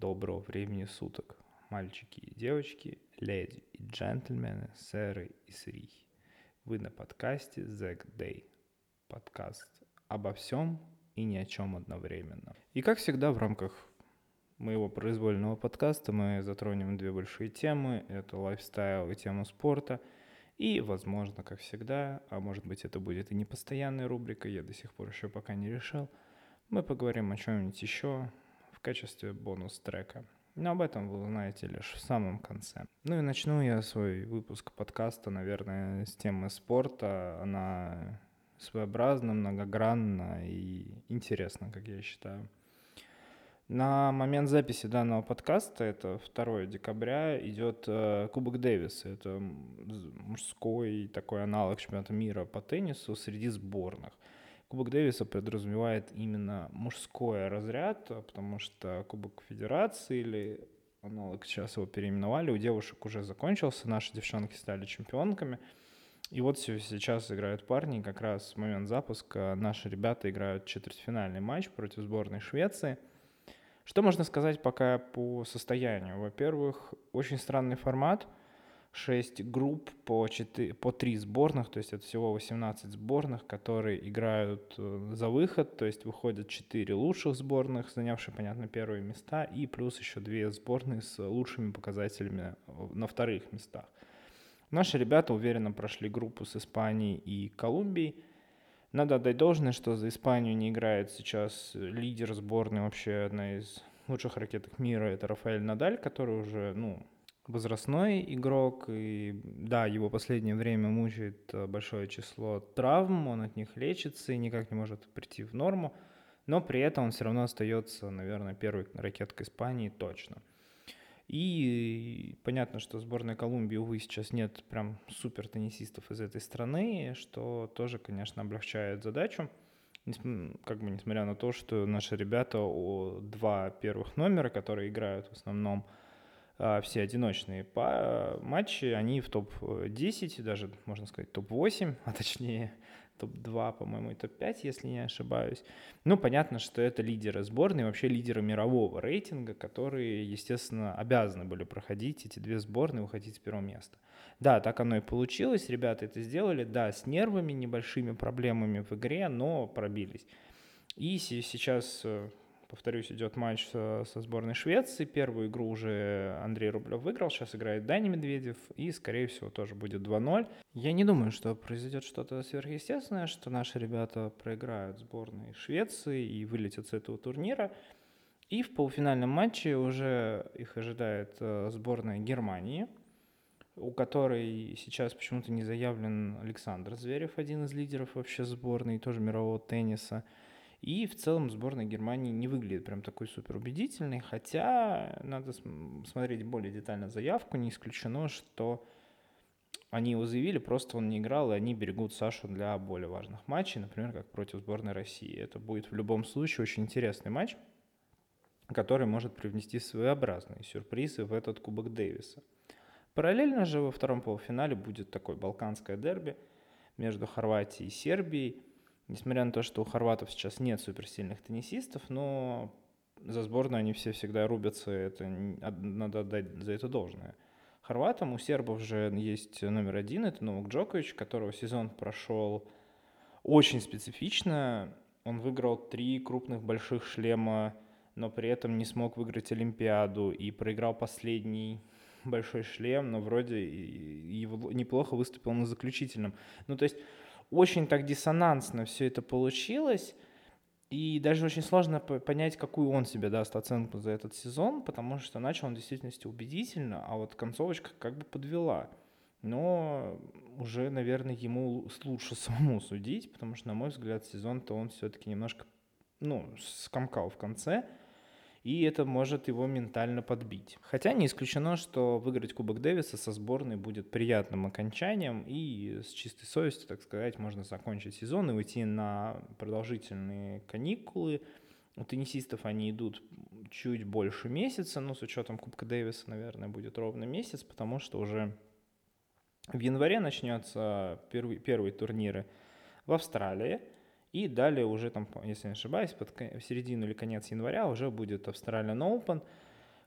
Доброго времени суток, мальчики и девочки, леди и джентльмены, сэры и сырихи. Вы на подкасте Zack Day. Подкаст обо всем и ни о чем одновременно. И как всегда в рамках моего произвольного подкаста мы затронем две большие темы. Это лайфстайл и тему спорта. И, возможно, как всегда, а может быть это будет и не постоянная рубрика, я до сих пор еще пока не решил, мы поговорим о чем-нибудь еще качестве бонус-трека. Но об этом вы узнаете лишь в самом конце. Ну и начну я свой выпуск подкаста, наверное, с темы спорта. Она своеобразна, многогранна и интересна, как я считаю. На момент записи данного подкаста, это 2 декабря, идет э, Кубок Дэвиса. Это мужской такой аналог чемпионата мира по теннису среди сборных. Кубок Дэвиса подразумевает именно мужской разряд, потому что Кубок Федерации или аналог сейчас его переименовали, у девушек уже закончился, наши девчонки стали чемпионками. И вот сейчас играют парни, как раз в момент запуска наши ребята играют четвертьфинальный матч против сборной Швеции – что можно сказать пока по состоянию? Во-первых, очень странный формат. 6 групп по, 4, по 3 сборных, то есть это всего 18 сборных, которые играют э, за выход, то есть выходят 4 лучших сборных, занявшие, понятно, первые места, и плюс еще 2 сборные с лучшими показателями на вторых местах. Наши ребята уверенно прошли группу с Испанией и Колумбией, надо отдать должное, что за Испанию не играет сейчас лидер сборной, вообще одна из лучших ракеток мира, это Рафаэль Надаль, который уже, ну, возрастной игрок, и да, его последнее время мучает э, большое число травм, он от них лечится и никак не может прийти в норму, но при этом он все равно остается, наверное, первой ракеткой Испании точно. И понятно, что сборной Колумбии, увы, сейчас нет прям супер теннисистов из этой страны, что тоже, конечно, облегчает задачу. Как бы несмотря на то, что наши ребята о два первых номера, которые играют в основном все одиночные матчи, они в топ-10, даже, можно сказать, топ-8, а точнее топ-2, по-моему, и топ-5, если не ошибаюсь. Ну, понятно, что это лидеры сборной, вообще лидеры мирового рейтинга, которые, естественно, обязаны были проходить эти две сборные и уходить с первого места. Да, так оно и получилось, ребята это сделали, да, с нервами, небольшими проблемами в игре, но пробились. И сейчас э, повторюсь, идет матч со, со сборной Швеции. Первую игру уже Андрей Рублев выиграл, сейчас играет Дани Медведев, и, скорее всего, тоже будет 2-0. Я не думаю, что произойдет что-то сверхъестественное, что наши ребята проиграют сборной Швеции и вылетят с этого турнира. И в полуфинальном матче уже их ожидает э, сборная Германии, у которой сейчас почему-то не заявлен Александр Зверев, один из лидеров вообще сборной, тоже мирового тенниса. И в целом сборная Германии не выглядит прям такой супер убедительной, хотя надо смотреть более детально заявку. Не исключено, что они его заявили, просто он не играл, и они берегут Сашу для более важных матчей, например, как против сборной России. Это будет в любом случае очень интересный матч, который может привнести своеобразные сюрпризы в этот Кубок Дэвиса. Параллельно же во втором полуфинале будет такой балканское дерби между Хорватией и Сербией – Несмотря на то, что у хорватов сейчас нет суперсильных теннисистов, но за сборную они все всегда рубятся, это надо отдать за это должное. Хорватам у сербов же есть номер один, это Новак Джокович, которого сезон прошел очень специфично. Он выиграл три крупных больших шлема, но при этом не смог выиграть Олимпиаду и проиграл последний большой шлем, но вроде его неплохо выступил на заключительном. Ну, то есть очень так диссонансно все это получилось. И даже очень сложно понять, какую он себе даст оценку за этот сезон, потому что начал он в действительности убедительно, а вот концовочка как бы подвела. Но уже, наверное, ему лучше самому судить, потому что, на мой взгляд, сезон-то он все-таки немножко, ну, скомкал в конце и это может его ментально подбить. Хотя не исключено, что выиграть Кубок Дэвиса со сборной будет приятным окончанием, и с чистой совестью, так сказать, можно закончить сезон и уйти на продолжительные каникулы. У теннисистов они идут чуть больше месяца, но с учетом Кубка Дэвиса, наверное, будет ровно месяц, потому что уже в январе начнется первые, первые турниры в Австралии – и далее уже там, если не ошибаюсь, под в середину или конец января уже будет Australian Open.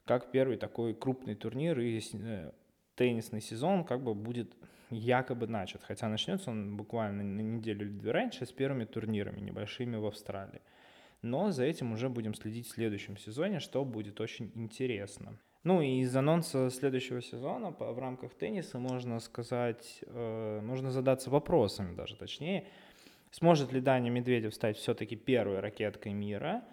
как первый такой крупный турнир и э, теннисный сезон как бы будет якобы начат. Хотя начнется он буквально на неделю или две раньше с первыми турнирами небольшими в Австралии. Но за этим уже будем следить в следующем сезоне, что будет очень интересно. Ну и из анонса следующего сезона в рамках тенниса можно сказать, э, можно задаться вопросами даже точнее, сможет ли Даня Медведев стать все-таки первой ракеткой мира,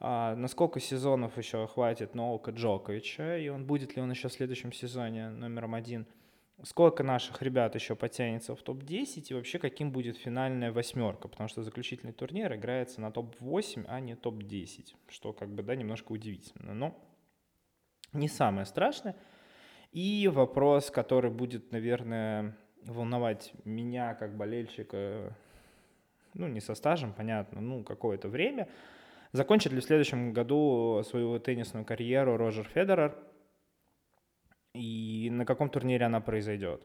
а, насколько сезонов еще хватит Новака Джоковича, и он будет ли он еще в следующем сезоне номером один – сколько наших ребят еще потянется в топ-10 и вообще каким будет финальная восьмерка, потому что заключительный турнир играется на топ-8, а не топ-10, что как бы, да, немножко удивительно, но не самое страшное. И вопрос, который будет, наверное, волновать меня как болельщика, ну, не со стажем, понятно, ну, какое-то время, закончит ли в следующем году свою теннисную карьеру Роджер Федерер – и на каком турнире она произойдет.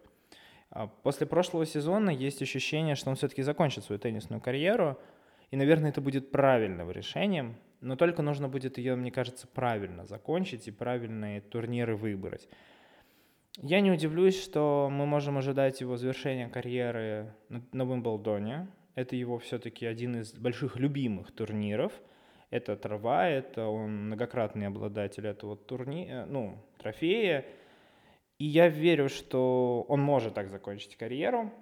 А после прошлого сезона есть ощущение, что он все-таки закончит свою теннисную карьеру, и, наверное, это будет правильным решением, но только нужно будет ее, мне кажется, правильно закончить и правильные турниры выбрать. Я не удивлюсь, что мы можем ожидать его завершения карьеры на Уимблдоне. Это его все-таки один из больших любимых турниров. Это трава, это он многократный обладатель этого турнира, ну, трофея. И я верю, что он может так закончить карьеру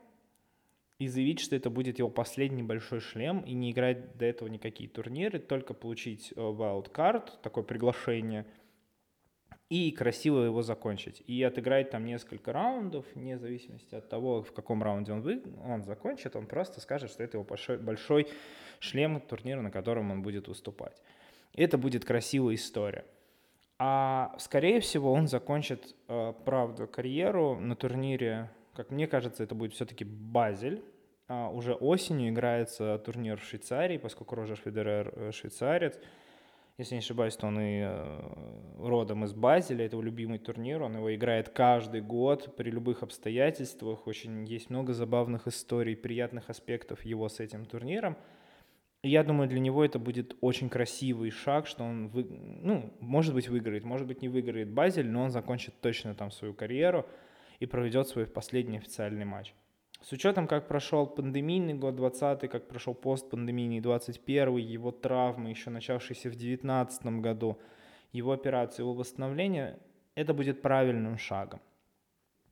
и заявить, что это будет его последний большой шлем, и не играть до этого никакие турниры, только получить э, wildcard, такое приглашение, и красиво его закончить. И отыграть там несколько раундов, вне зависимости от того, в каком раунде он, вы, он закончит, он просто скажет, что это его большой, большой шлем турнира, на котором он будет выступать. И это будет красивая история. А скорее всего он закончит, э, правда, карьеру на турнире, как мне кажется, это будет все-таки Базель. А уже осенью играется турнир в Швейцарии, поскольку Роджер Федерер э, швейцарец. Если не ошибаюсь, то он и э, родом из Базеля, это его любимый турнир, он его играет каждый год при любых обстоятельствах. Очень есть много забавных историй, приятных аспектов его с этим турниром я думаю, для него это будет очень красивый шаг, что он, вы, ну, может быть, выиграет, может быть, не выиграет Базель, но он закончит точно там свою карьеру и проведет свой последний официальный матч. С учетом, как прошел пандемийный год 20 как прошел постпандемийный 21 его травмы, еще начавшиеся в 19 году, его операции, его восстановление, это будет правильным шагом.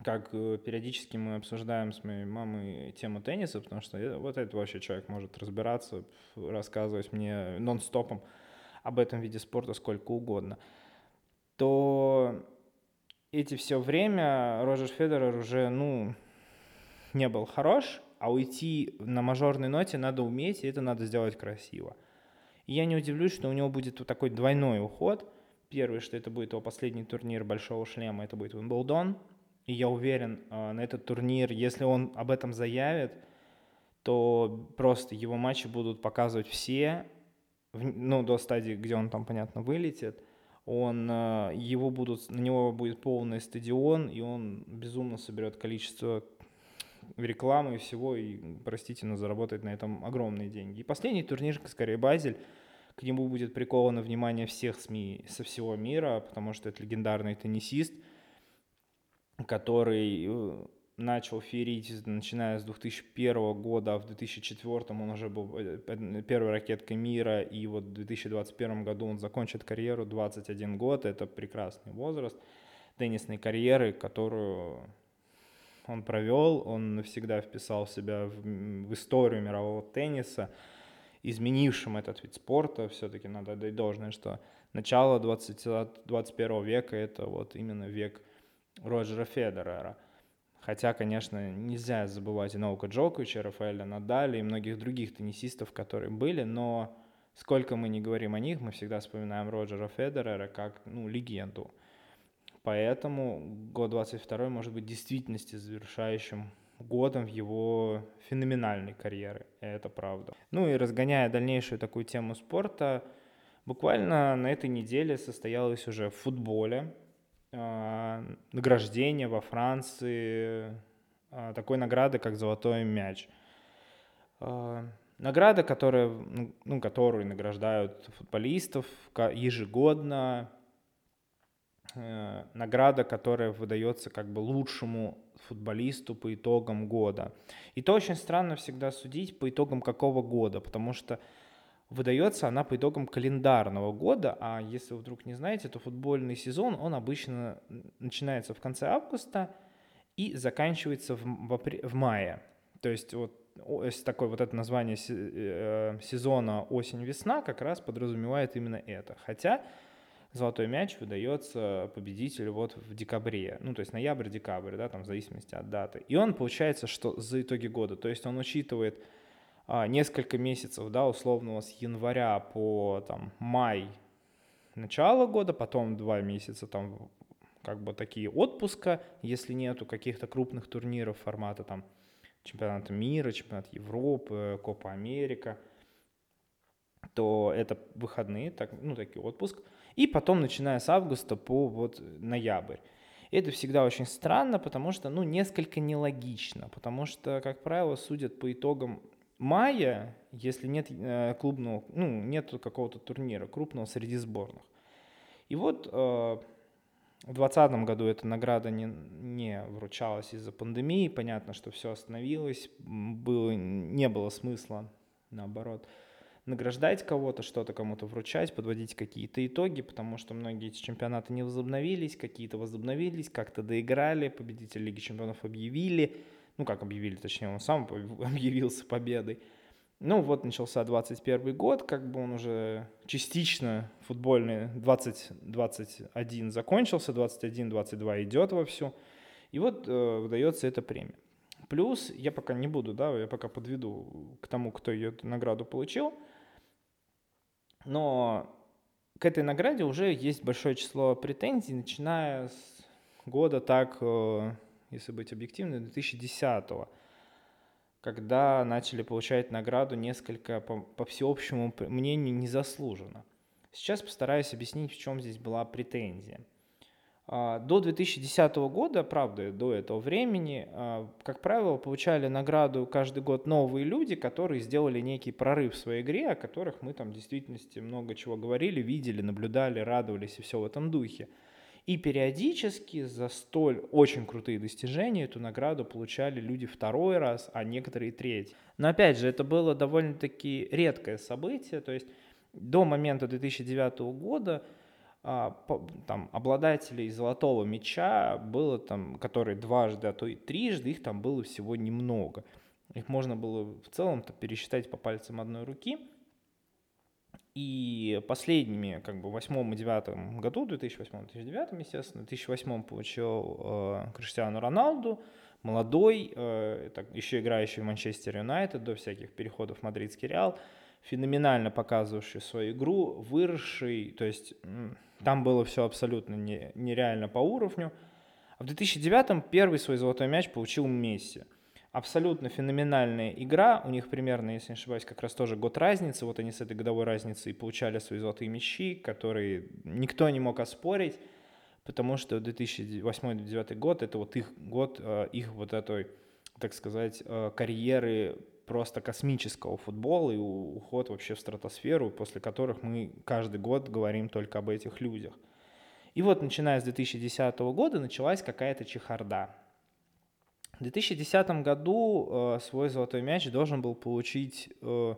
Как э, периодически мы обсуждаем с моей мамой тему тенниса, потому что вот этот вообще человек может разбираться, рассказывать мне нон-стопом об этом виде спорта сколько угодно, то эти все время Роджер Федерер уже, ну, не был хорош, а уйти на мажорной ноте надо уметь, и это надо сделать красиво. И я не удивлюсь, что у него будет вот такой двойной уход. Первый, что это будет его последний турнир Большого Шлема, это будет Уимблдон, и я уверен, а, на этот турнир, если он об этом заявит, то просто его матчи будут показывать все, ну, до стадии, где он там, понятно, вылетит. Он, а, его будут, на него будет полный стадион, и он безумно соберет количество рекламы и всего, и, простите, но заработает на этом огромные деньги. И последний турнир, скорее, Базель, к нему будет приковано внимание всех СМИ со всего мира, потому что это легендарный теннисист – который э, начал ферить, начиная с 2001 года, а в 2004 он уже был э, первой ракеткой мира, и вот в 2021 году он закончит карьеру, 21 год, это прекрасный возраст теннисной карьеры, которую он провел, он навсегда вписал себя в, в историю мирового тенниса, изменившим этот вид спорта, все-таки надо дать должное, что начало 20, 21 века это вот именно век Роджера Федерера. Хотя, конечно, нельзя забывать и Новака Джоковича, Рафаэля Надаля и многих других теннисистов, которые были, но сколько мы не говорим о них, мы всегда вспоминаем Роджера Федерера как ну, легенду. Поэтому год 22 может быть в действительности завершающим годом его феноменальной карьеры. Это правда. Ну и разгоняя дальнейшую такую тему спорта, буквально на этой неделе состоялось уже в футболе а, награждение во Франции а, такой награды, как «Золотой мяч». А, награда, которая, ну, которую награждают футболистов ежегодно. Э, награда, которая выдается как бы лучшему футболисту по итогам года. И то очень странно всегда судить по итогам какого года, потому что выдается она по итогам календарного года, а если вы вдруг не знаете, то футбольный сезон, он обычно начинается в конце августа и заканчивается в, в, в мае. То есть вот такое вот это название э, сезона осень-весна как раз подразумевает именно это. Хотя золотой мяч выдается победителю вот в декабре, ну то есть ноябрь-декабрь, да, там в зависимости от даты. И он получается, что за итоги года, то есть он учитывает а, несколько месяцев, да, условно с января по там май начало года, потом два месяца там как бы такие отпуска, если нету каких-то крупных турниров формата там чемпионата мира, чемпионат Европы, Копа Америка, то это выходные, так, ну, такой отпуск. И потом, начиная с августа по вот ноябрь. это всегда очень странно, потому что, ну, несколько нелогично, потому что, как правило, судят по итогам мая, если нет э, клубного, ну, нет какого-то турнира крупного среди сборных. И вот э, в 2020 году эта награда не, не вручалась из-за пандемии. Понятно, что все остановилось, было, не было смысла, наоборот, награждать кого-то, что-то кому-то вручать, подводить какие-то итоги, потому что многие эти чемпионаты не возобновились, какие-то возобновились, как-то доиграли, победитель Лиги чемпионов объявили, ну как объявили, точнее, он сам объявился победой. Ну вот начался 21 год, как бы он уже частично футбольный 2021 закончился, 21-22 идет вовсю. И вот э, выдается эта премия. Плюс, я пока не буду, да, я пока подведу к тому, кто ее награду получил. Но к этой награде уже есть большое число претензий, начиная с года так, э, если быть объективным, 2010 -го когда начали получать награду несколько, по, по всеобщему мнению, незаслуженно. Сейчас постараюсь объяснить, в чем здесь была претензия. А, до 2010 года, правда, до этого времени, а, как правило, получали награду каждый год новые люди, которые сделали некий прорыв в своей игре, о которых мы там в действительности много чего говорили, видели, наблюдали, радовались и все в этом духе. И периодически за столь очень крутые достижения эту награду получали люди второй раз, а некоторые третий. Но опять же, это было довольно-таки редкое событие, то есть до момента 2009 года там, обладателей золотого мяча было там, которые дважды, а то и трижды, их там было всего немного. Их можно было в целом-то пересчитать по пальцам одной руки – и последними, как бы, в восьмом и девятом году, 2008-2009, естественно, в 2008 получил э, Криштиану Роналду, молодой, э, так, еще играющий в Манчестер Юнайтед, до всяких переходов в Мадридский Реал, феноменально показывающий свою игру, выросший, то есть там было все абсолютно не, нереально по уровню. А в 2009 первый свой золотой мяч получил Месси – абсолютно феноменальная игра. У них примерно, если не ошибаюсь, как раз тоже год разницы. Вот они с этой годовой разницей получали свои золотые мячи, которые никто не мог оспорить, потому что 2008-2009 год — это вот их год, э, их вот этой, так сказать, э, карьеры просто космического футбола и уход вообще в стратосферу, после которых мы каждый год говорим только об этих людях. И вот начиная с 2010 года началась какая-то чехарда. В 2010 году э, свой золотой мяч должен был получить э,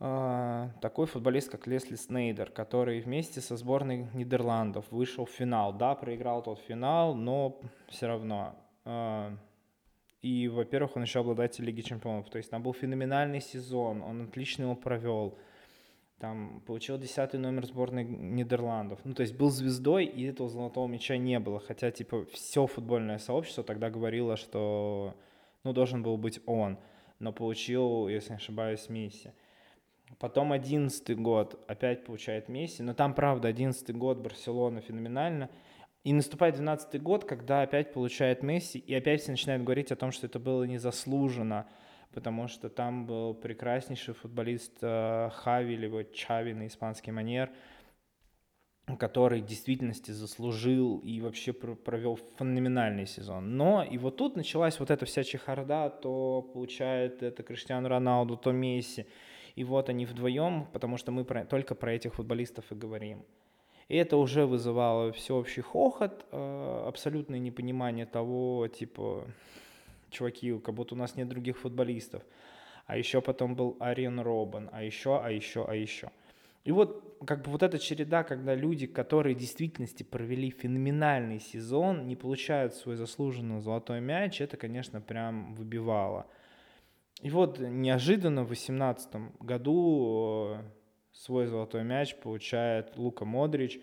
э, такой футболист, как Лесли Снейдер, который вместе со сборной Нидерландов вышел в финал. Да, проиграл тот финал, но все равно. Э, и, во-первых, он еще обладатель Лиги Чемпионов. То есть там был феноменальный сезон, он отлично его провел там получил десятый номер сборной Нидерландов. Ну, то есть был звездой, и этого золотого мяча не было. Хотя, типа, все футбольное сообщество тогда говорило, что, ну, должен был быть он. Но получил, если не ошибаюсь, Месси. Потом одиннадцатый год опять получает Месси. Но там, правда, одиннадцатый год Барселона феноменально. И наступает двенадцатый год, когда опять получает Месси, и опять все начинают говорить о том, что это было незаслуженно потому что там был прекраснейший футболист э, Хави, либо Чави на испанский манер, который в действительности заслужил и вообще провел феноменальный сезон. Но и вот тут началась вот эта вся чехарда, то получает это Криштиану Роналду, то Месси. И вот они вдвоем, потому что мы про, только про этих футболистов и говорим. И это уже вызывало всеобщий хохот, э, абсолютное непонимание того, типа, чуваки, как будто у нас нет других футболистов. А еще потом был Ариен Робан, а еще, а еще, а еще. И вот как бы вот эта череда, когда люди, которые в действительности провели феноменальный сезон, не получают свой заслуженный золотой мяч, это, конечно, прям выбивало. И вот неожиданно в 2018 году э, свой золотой мяч получает Лука Модрич,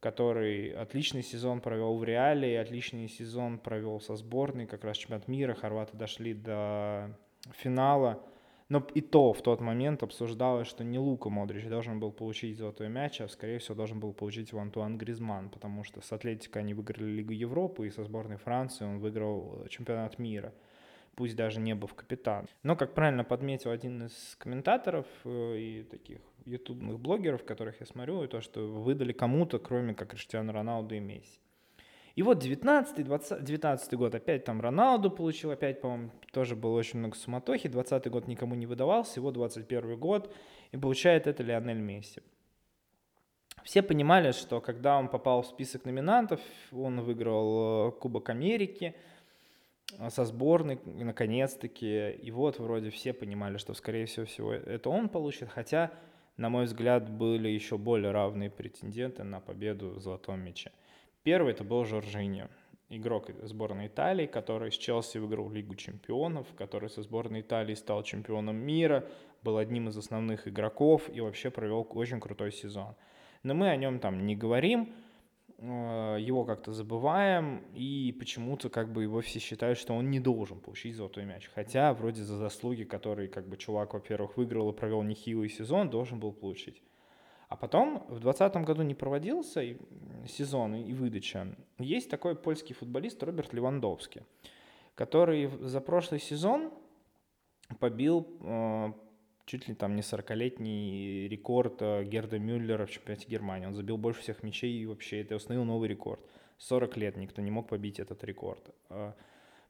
который отличный сезон провел в Реале, отличный сезон провел со сборной, как раз чемпионат мира, хорваты дошли до финала. Но и то в тот момент обсуждалось, что не Лука Модрич должен был получить золотой мяч, а скорее всего должен был получить его Антуан Гризман, потому что с Атлетикой они выиграли Лигу Европы, и со сборной Франции он выиграл чемпионат мира пусть даже не был в капитан. Но, как правильно подметил один из комментаторов э, и таких ютубных блогеров, которых я смотрю, и то, что выдали кому-то, кроме как Криштиану Роналду и Месси. И вот 19 20, 19 год опять там Роналду получил, опять, по-моему, тоже было очень много суматохи. 20 год никому не выдавался, его 21 год, и получает это Лионель Месси. Все понимали, что когда он попал в список номинантов, он выиграл э, Кубок Америки э, со сборной, наконец-таки. И вот вроде все понимали, что, скорее всего, всего это он получит. Хотя, на мой взгляд, были еще более равные претенденты на победу в Золотом мяче. Первый это был Жоржиньо, игрок сборной Италии, который с Челси выиграл Лигу чемпионов, который со сборной Италии стал чемпионом мира, был одним из основных игроков и вообще провел очень крутой сезон. Но мы о нем там не говорим, его как-то забываем, и почему-то как бы его все считают, что он не должен получить золотой мяч. Хотя вроде за заслуги, которые как бы чувак, во-первых, выиграл и провел нехилый сезон, должен был получить. А потом в 2020 году не проводился сезон и выдача. Есть такой польский футболист Роберт Левандовский, который за прошлый сезон побил э, чуть ли там не 40-летний рекорд э, Герда Мюллера в чемпионате Германии. Он забил больше всех мячей и вообще это установил новый рекорд. 40 лет никто не мог побить этот рекорд. Э,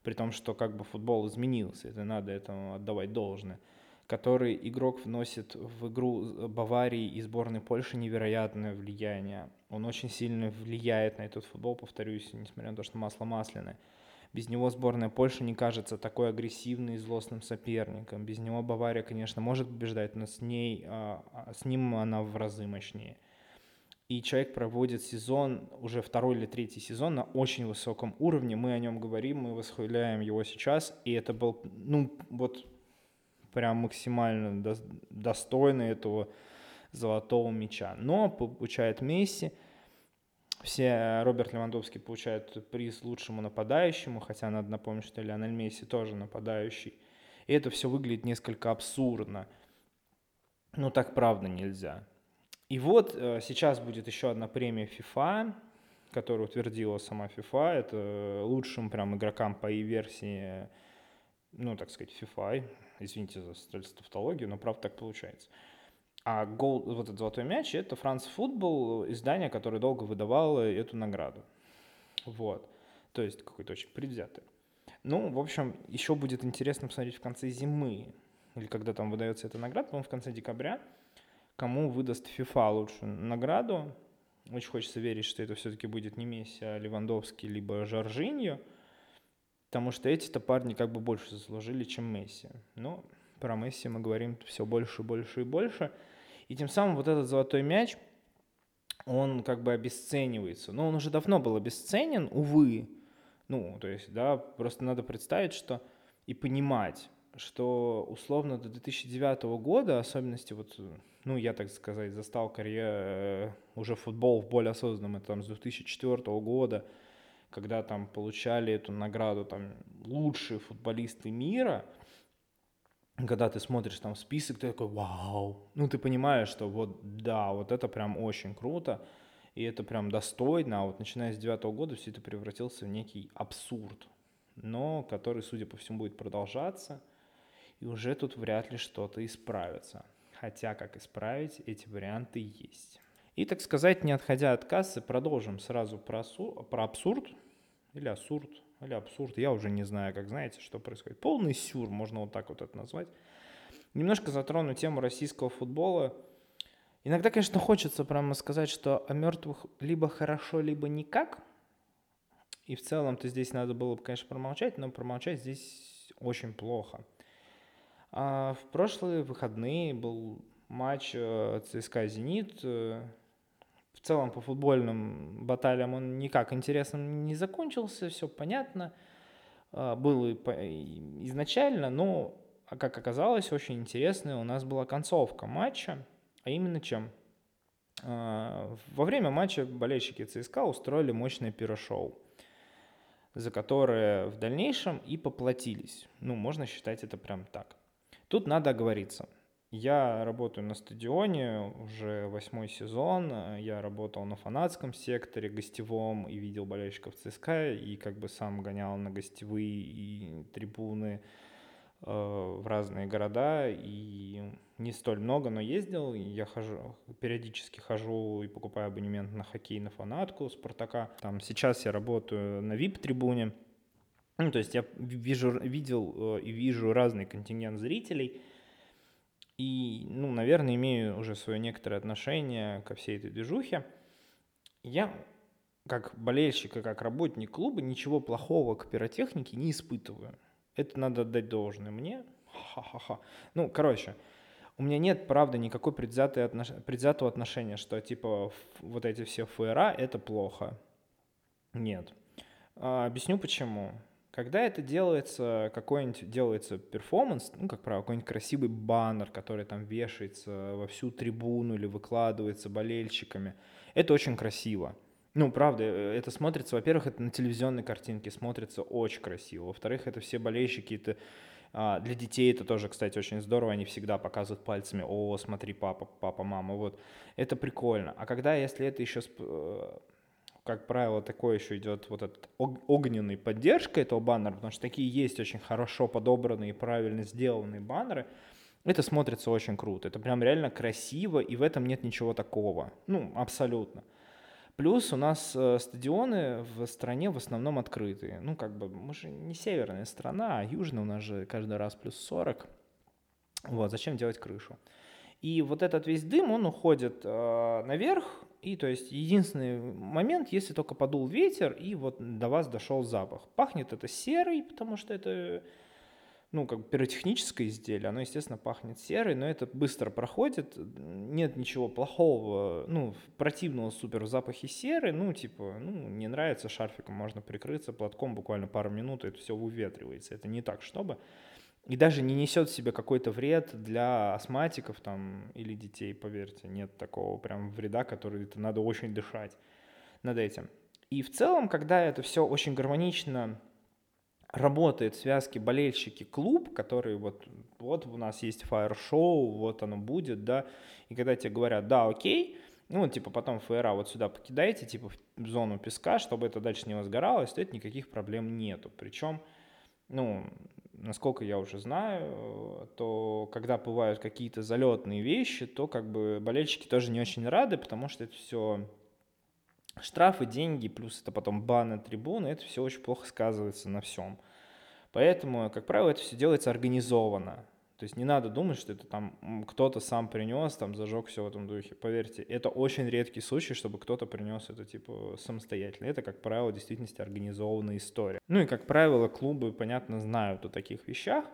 при том, что как бы футбол изменился, это надо этому отдавать должное который игрок вносит в игру Баварии и сборной Польши невероятное влияние. Он очень сильно влияет на этот футбол, повторюсь, несмотря на то, что масло масляное. Без него сборная Польши не кажется такой агрессивной и злостным соперником. Без него Бавария, конечно, может побеждать, но с, ней, а, а, с ним она в разы мощнее. И человек проводит сезон, уже второй или третий сезон на очень высоком уровне. Мы о нем говорим, мы восхваляем его сейчас. И это был, ну, вот прям максимально до, достойны этого золотого мяча. Но получает Месси. Все Роберт Левандовский получает приз лучшему нападающему, хотя надо напомнить, что Лионель Месси тоже нападающий. И это все выглядит несколько абсурдно. Ну так правда нельзя. И вот э, сейчас будет еще одна премия FIFA, которую утвердила сама FIFA. Это лучшим прям игрокам по и-версии, ну так сказать, FIFA Извините за тавтологию, но правда так получается. А гол, вот этот золотой мяч, это France Football, издание, которое долго выдавало эту награду. Вот. То есть какой-то очень предвзятый. Ну, в общем, еще будет интересно посмотреть в конце зимы, или когда там выдается эта награда, по-моему, в конце декабря, кому выдаст FIFA лучшую награду. Очень хочется верить, что это все-таки будет не Месси, а Левандовский, либо Жоржиньо. Потому что эти-то парни как бы больше заслужили, чем Месси. Но про Месси мы говорим все больше, больше и больше. И тем самым вот этот золотой мяч, он как бы обесценивается. Но он уже давно был обесценен, увы. Ну, то есть, да, просто надо представить, что и понимать, что условно до 2009 года, особенности вот, ну, я, так сказать, застал карьеру, э, уже футбол в более осознанном, это там с 2004 года, когда там получали эту награду там лучшие футболисты мира, когда ты смотришь там список, ты такой, вау, ну ты понимаешь, что вот да, вот это прям очень круто, и это прям достойно, а вот начиная с девятого года все это превратился в некий абсурд, но который, судя по всему, будет продолжаться, и уже тут вряд ли что-то исправится. Хотя, как исправить, эти варианты есть. И, так сказать, не отходя от кассы, продолжим сразу про, про абсурд, или абсурд, или абсурд, я уже не знаю, как знаете, что происходит. Полный сюр, можно вот так вот это назвать. Немножко затрону тему российского футбола. Иногда, конечно, хочется прямо сказать, что о мертвых либо хорошо, либо никак. И в целом-то здесь надо было бы, конечно, промолчать, но промолчать здесь очень плохо. А в прошлые выходные был матч э, ЦСКА «Зенит». В целом по футбольным баталиям он никак интересным не закончился, все понятно. А, был изначально, но, как оказалось, очень интересная у нас была концовка матча. А именно чем? А, во время матча болельщики ЦСКА устроили мощное пирошоу, за которое в дальнейшем и поплатились. Ну, можно считать это прям так. Тут надо оговориться. Я работаю на стадионе уже восьмой сезон. Я работал на фанатском секторе гостевом и видел болельщиков ЦСКА, и как бы сам гонял на гостевые и трибуны э, в разные города, и не столь много, но ездил. Я хожу, периодически хожу и покупаю абонемент на хоккей, на фанатку Спартака. Там сейчас я работаю на VIP-трибуне. Ну, то есть я вижу, видел э, и вижу разный контингент зрителей – и, ну, наверное, имею уже свое некоторое отношение ко всей этой движухе. Я, как болельщик и как работник клуба, ничего плохого к пиротехнике не испытываю. Это надо отдать должное мне. Ха-ха-ха. Ну, короче, у меня нет, правда, никакой предвзятой отнош... предвзятого отношения, что, типа, вот эти все ФРА — это плохо. Нет. А, объясню почему. Когда это делается, какой-нибудь делается перформанс, ну, как правило, какой-нибудь красивый баннер, который там вешается во всю трибуну или выкладывается болельщиками, это очень красиво. Ну, правда, э, это смотрится, во-первых, это на телевизионной картинке смотрится очень красиво. Во-вторых, это все болельщики, это а, для детей это тоже, кстати, очень здорово, они всегда показывают пальцами, о, смотри, папа, папа, мама, вот. Это прикольно. А когда, если это еще как правило, такое еще идет вот этот огненный поддержка этого баннера, потому что такие есть очень хорошо подобранные и правильно сделанные баннеры. Это смотрится очень круто. Это прям реально красиво, и в этом нет ничего такого. Ну, абсолютно. Плюс у нас э, стадионы в стране в основном открытые. Ну, как бы, мы же не северная страна, а южная у нас же каждый раз плюс 40. Вот, зачем делать крышу? И вот этот весь дым, он уходит э, наверх, и то есть единственный момент, если только подул ветер, и вот до вас дошел запах. Пахнет это серый, потому что это, ну, как бы пиротехническое изделие, оно, естественно, пахнет серой, но это быстро проходит, нет ничего плохого, ну, противного супер в запахе серы, ну, типа, ну, не нравится шарфиком, можно прикрыться платком буквально пару минут, и это все выветривается. Это не так, чтобы и даже не несет в себе какой-то вред для астматиков там или детей, поверьте, нет такого прям вреда, который это надо очень дышать над этим. И в целом, когда это все очень гармонично работает в связке болельщики-клуб, который вот, вот у нас есть фаер-шоу, вот оно будет, да, и когда тебе говорят, да, окей, ну, типа, потом ФРА вот сюда покидаете, типа, в зону песка, чтобы это дальше не возгоралось, то это никаких проблем нету. Причем, ну, насколько я уже знаю, то когда бывают какие-то залетные вещи, то как бы болельщики тоже не очень рады, потому что это все штрафы, деньги, плюс это потом баны трибуны, это все очень плохо сказывается на всем. Поэтому, как правило, это все делается организованно. То есть не надо думать, что это там кто-то сам принес, там зажег все в этом духе. Поверьте, это очень редкий случай, чтобы кто-то принес это типа самостоятельно. Это, как правило, в действительности организованная история. Ну и, как правило, клубы, понятно, знают о таких вещах.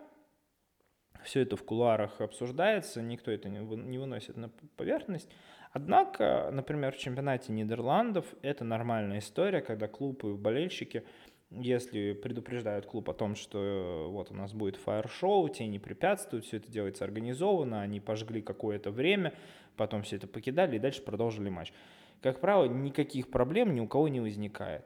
Все это в кулуарах обсуждается, никто это не выносит на поверхность. Однако, например, в чемпионате Нидерландов это нормальная история, когда клубы и болельщики – если предупреждают клуб о том, что вот у нас будет фаер-шоу, те не препятствуют, все это делается организованно, они пожгли какое-то время, потом все это покидали и дальше продолжили матч. Как правило, никаких проблем ни у кого не возникает.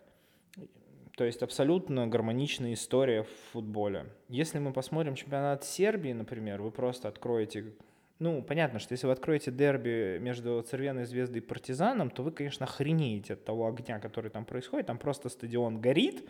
То есть абсолютно гармоничная история в футболе. Если мы посмотрим чемпионат Сербии, например, вы просто откроете... Ну, понятно, что если вы откроете дерби между Цервеной Звездой и Партизаном, то вы, конечно, охренеете от того огня, который там происходит. Там просто стадион горит,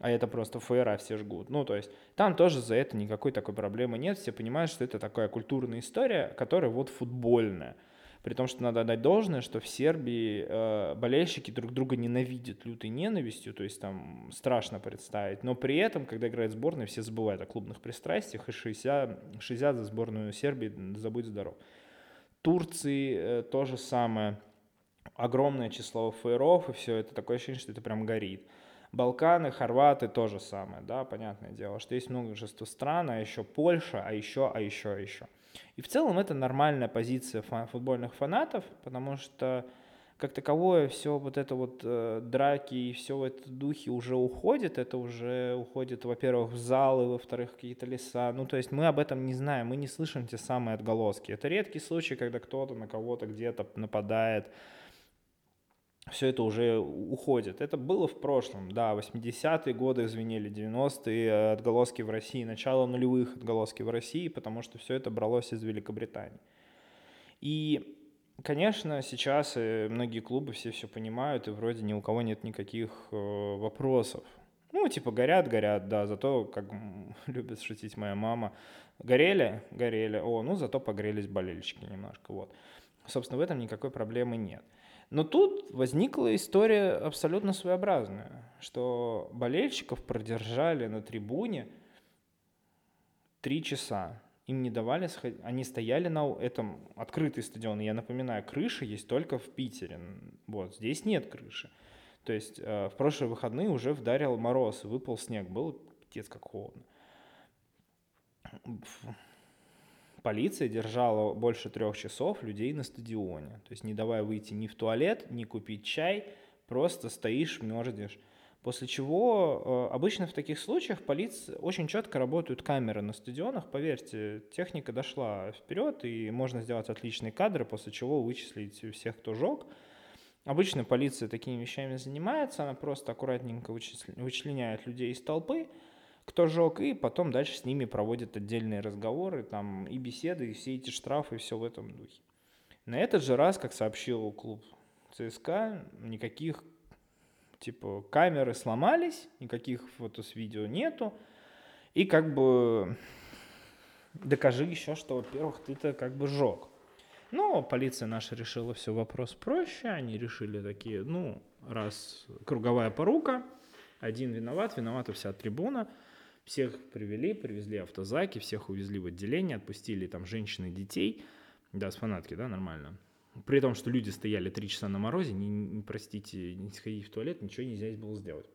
а это просто ФРА все жгут. Ну, то есть там тоже за это никакой такой проблемы нет. Все понимают, что это такая культурная история, которая вот футбольная. При том, что надо отдать должное, что в Сербии э, болельщики друг друга ненавидят лютой ненавистью, то есть там страшно представить. Но при этом, когда играет сборная, все забывают о клубных пристрастиях и 60, 60 за сборную Сербии, забудь здоров. Турции э, то же самое. Огромное число фаеров, и все это такое ощущение, что это прям горит. Балканы, Хорваты то же самое, да, понятное дело, что есть множество стран, а еще Польша, а еще, а еще, а еще. И в целом это нормальная позиция футбольных фанатов, потому что как таковое все вот это вот э, драки и все в этом духе уже уходит. Это уже уходит, во-первых, в залы, во-вторых, какие-то леса. Ну, то есть мы об этом не знаем, мы не слышим те самые отголоски. Это редкий случай, когда кто-то на кого-то где-то нападает. Все это уже уходит. Это было в прошлом, да, 80-е годы звенели, 90-е отголоски в России, начало нулевых отголоски в России, потому что все это бралось из Великобритании. И Конечно, сейчас э, многие клубы все все понимают, и вроде ни у кого нет никаких э, вопросов. Ну, типа, горят, горят, да, зато, как любит шутить моя мама, горели, горели, о, ну, зато погрелись болельщики немножко, вот. Собственно, в этом никакой проблемы нет. Но тут возникла история абсолютно своеобразная, что болельщиков продержали на трибуне три часа им не давали, они стояли на этом открытый стадион. И я напоминаю, крыша есть только в Питере. Вот, здесь нет крыши. То есть э, в прошлые выходные уже вдарил мороз, выпал снег, было пиздец как холодно. Полиция держала больше трех часов людей на стадионе. То есть не давая выйти ни в туалет, ни купить чай, просто стоишь, мерзнешь. После чего э, обычно в таких случаях полиция очень четко работают камеры на стадионах. Поверьте, техника дошла вперед, и можно сделать отличные кадры, после чего вычислить всех, кто жег. Обычно полиция такими вещами занимается, она просто аккуратненько вычленяет людей из толпы, кто жег, и потом дальше с ними проводит отдельные разговоры, там и беседы, и все эти штрафы, и все в этом духе. На этот же раз, как сообщил клуб ЦСКА, никаких типа камеры сломались, никаких фото с видео нету, и как бы докажи еще, что, во-первых, ты-то как бы жег. Но полиция наша решила все вопрос проще, они решили такие, ну, раз круговая порука, один виноват, виновата вся трибуна, всех привели, привезли автозаки, всех увезли в отделение, отпустили там женщин и детей, да, с фанатки, да, нормально, при том, что люди стояли три часа на морозе, не, не простите, не сходить в туалет, ничего нельзя было сделать.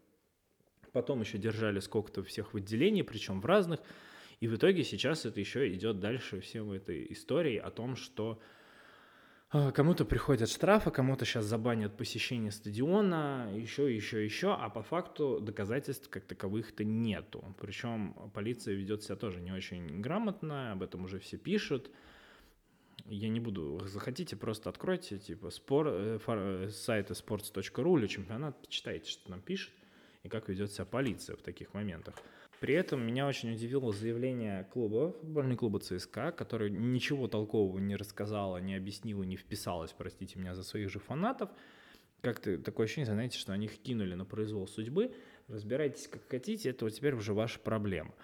Потом еще держали сколько-то всех в отделении, причем в разных. И в итоге сейчас это еще идет дальше всем этой истории о том, что кому-то приходят штрафы, кому-то сейчас забанят посещение стадиона, еще, еще, еще, а по факту доказательств как таковых-то нету. Причем полиция ведет себя тоже не очень грамотно, об этом уже все пишут я не буду, захотите, просто откройте, типа, спор, э, фор, э, сайты sports.ru или чемпионат, почитайте, что там пишет и как ведет себя полиция в таких моментах. При этом меня очень удивило заявление клуба, футбольного клуба ЦСКА, который ничего толкового не рассказала, не объяснила, не вписалась, простите меня, за своих же фанатов. Как-то такое ощущение, знаете, что они их кинули на произвол судьбы. Разбирайтесь как хотите, это вот теперь уже ваша проблема.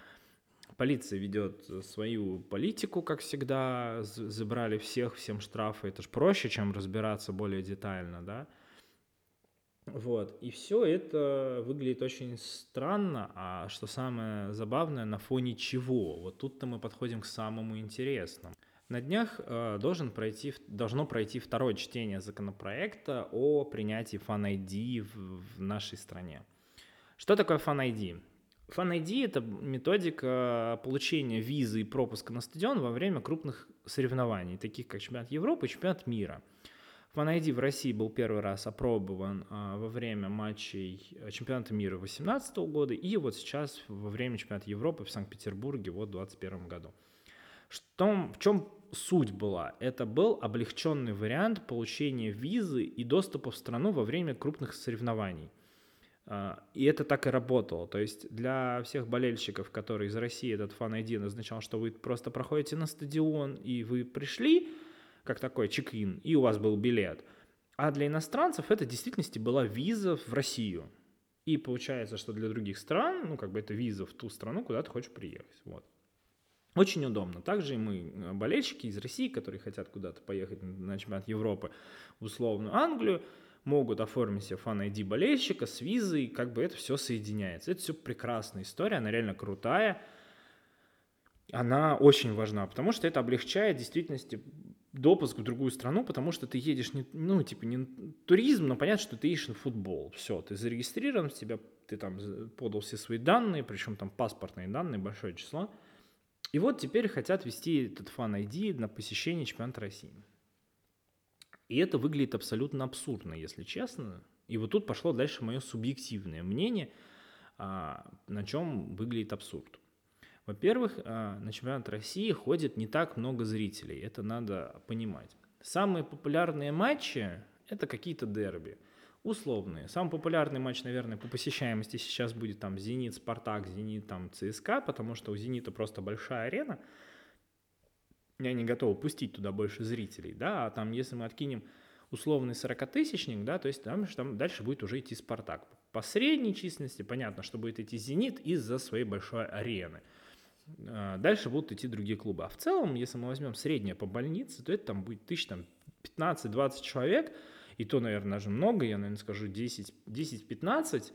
Полиция ведет свою политику, как всегда, забрали всех, всем штрафы. Это же проще, чем разбираться более детально, да. Вот, и все это выглядит очень странно, а что самое забавное, на фоне чего? Вот тут-то мы подходим к самому интересному. На днях э, должен пройти, должно пройти второе чтение законопроекта о принятии Fan ID в, в нашей стране. Что такое Fan ID? Fan ID — это методика получения визы и пропуска на стадион во время крупных соревнований, таких как чемпионат Европы и чемпионат мира. ID в России был первый раз опробован а, во время матчей э, чемпионата мира 2018 года и вот сейчас во время чемпионата Европы в Санкт-Петербурге вот в 2021 году. Что, в чем суть была? Это был облегченный вариант получения визы и доступа в страну во время крупных соревнований – а, и это так и работало. То есть для всех болельщиков, которые из России этот фан ID означал, что вы просто проходите на стадион, и вы пришли, как такой чек-ин, и у вас был билет. А для иностранцев это в действительности была виза в Россию. И получается, что для других стран, ну, как бы это виза в ту страну, куда ты хочешь приехать. Вот. Очень удобно. Также и мы, э, болельщики из России, которые хотят куда-то поехать на чемпионат Европы, в условную Англию, могут оформить себе фан ID болельщика с визой, как бы это все соединяется. Это все прекрасная история, она реально крутая. Она очень важна, потому что это облегчает в действительности допуск в другую страну, потому что ты едешь, не, ну, типа, не туризм, но понятно, что ты едешь на футбол. Все, ты зарегистрирован, тебя, ты там подал все свои данные, причем там паспортные данные, большое число. И вот теперь хотят ввести этот фан ID на посещение чемпионата России. И это выглядит абсолютно абсурдно, если честно. И вот тут пошло дальше мое субъективное мнение, а, на чем выглядит абсурд. Во-первых, а, на чемпионат России ходит не так много зрителей, это надо понимать. Самые популярные матчи – это какие-то дерби, условные. Самый популярный матч, наверное, по посещаемости сейчас будет там «Зенит», «Спартак», «Зенит», там «ЦСКА», потому что у «Зенита» просто большая арена, и они готовы пустить туда больше зрителей, да, а там если мы откинем условный 40-тысячник, да, то есть там, там дальше будет уже идти «Спартак». По средней численности понятно, что будет идти «Зенит» из-за своей большой арены – дальше будут идти другие клубы. А в целом, если мы возьмем среднее по больнице, то это там будет тысяч там 15-20 человек, и то, наверное, даже много, я, наверное, скажу 10-15,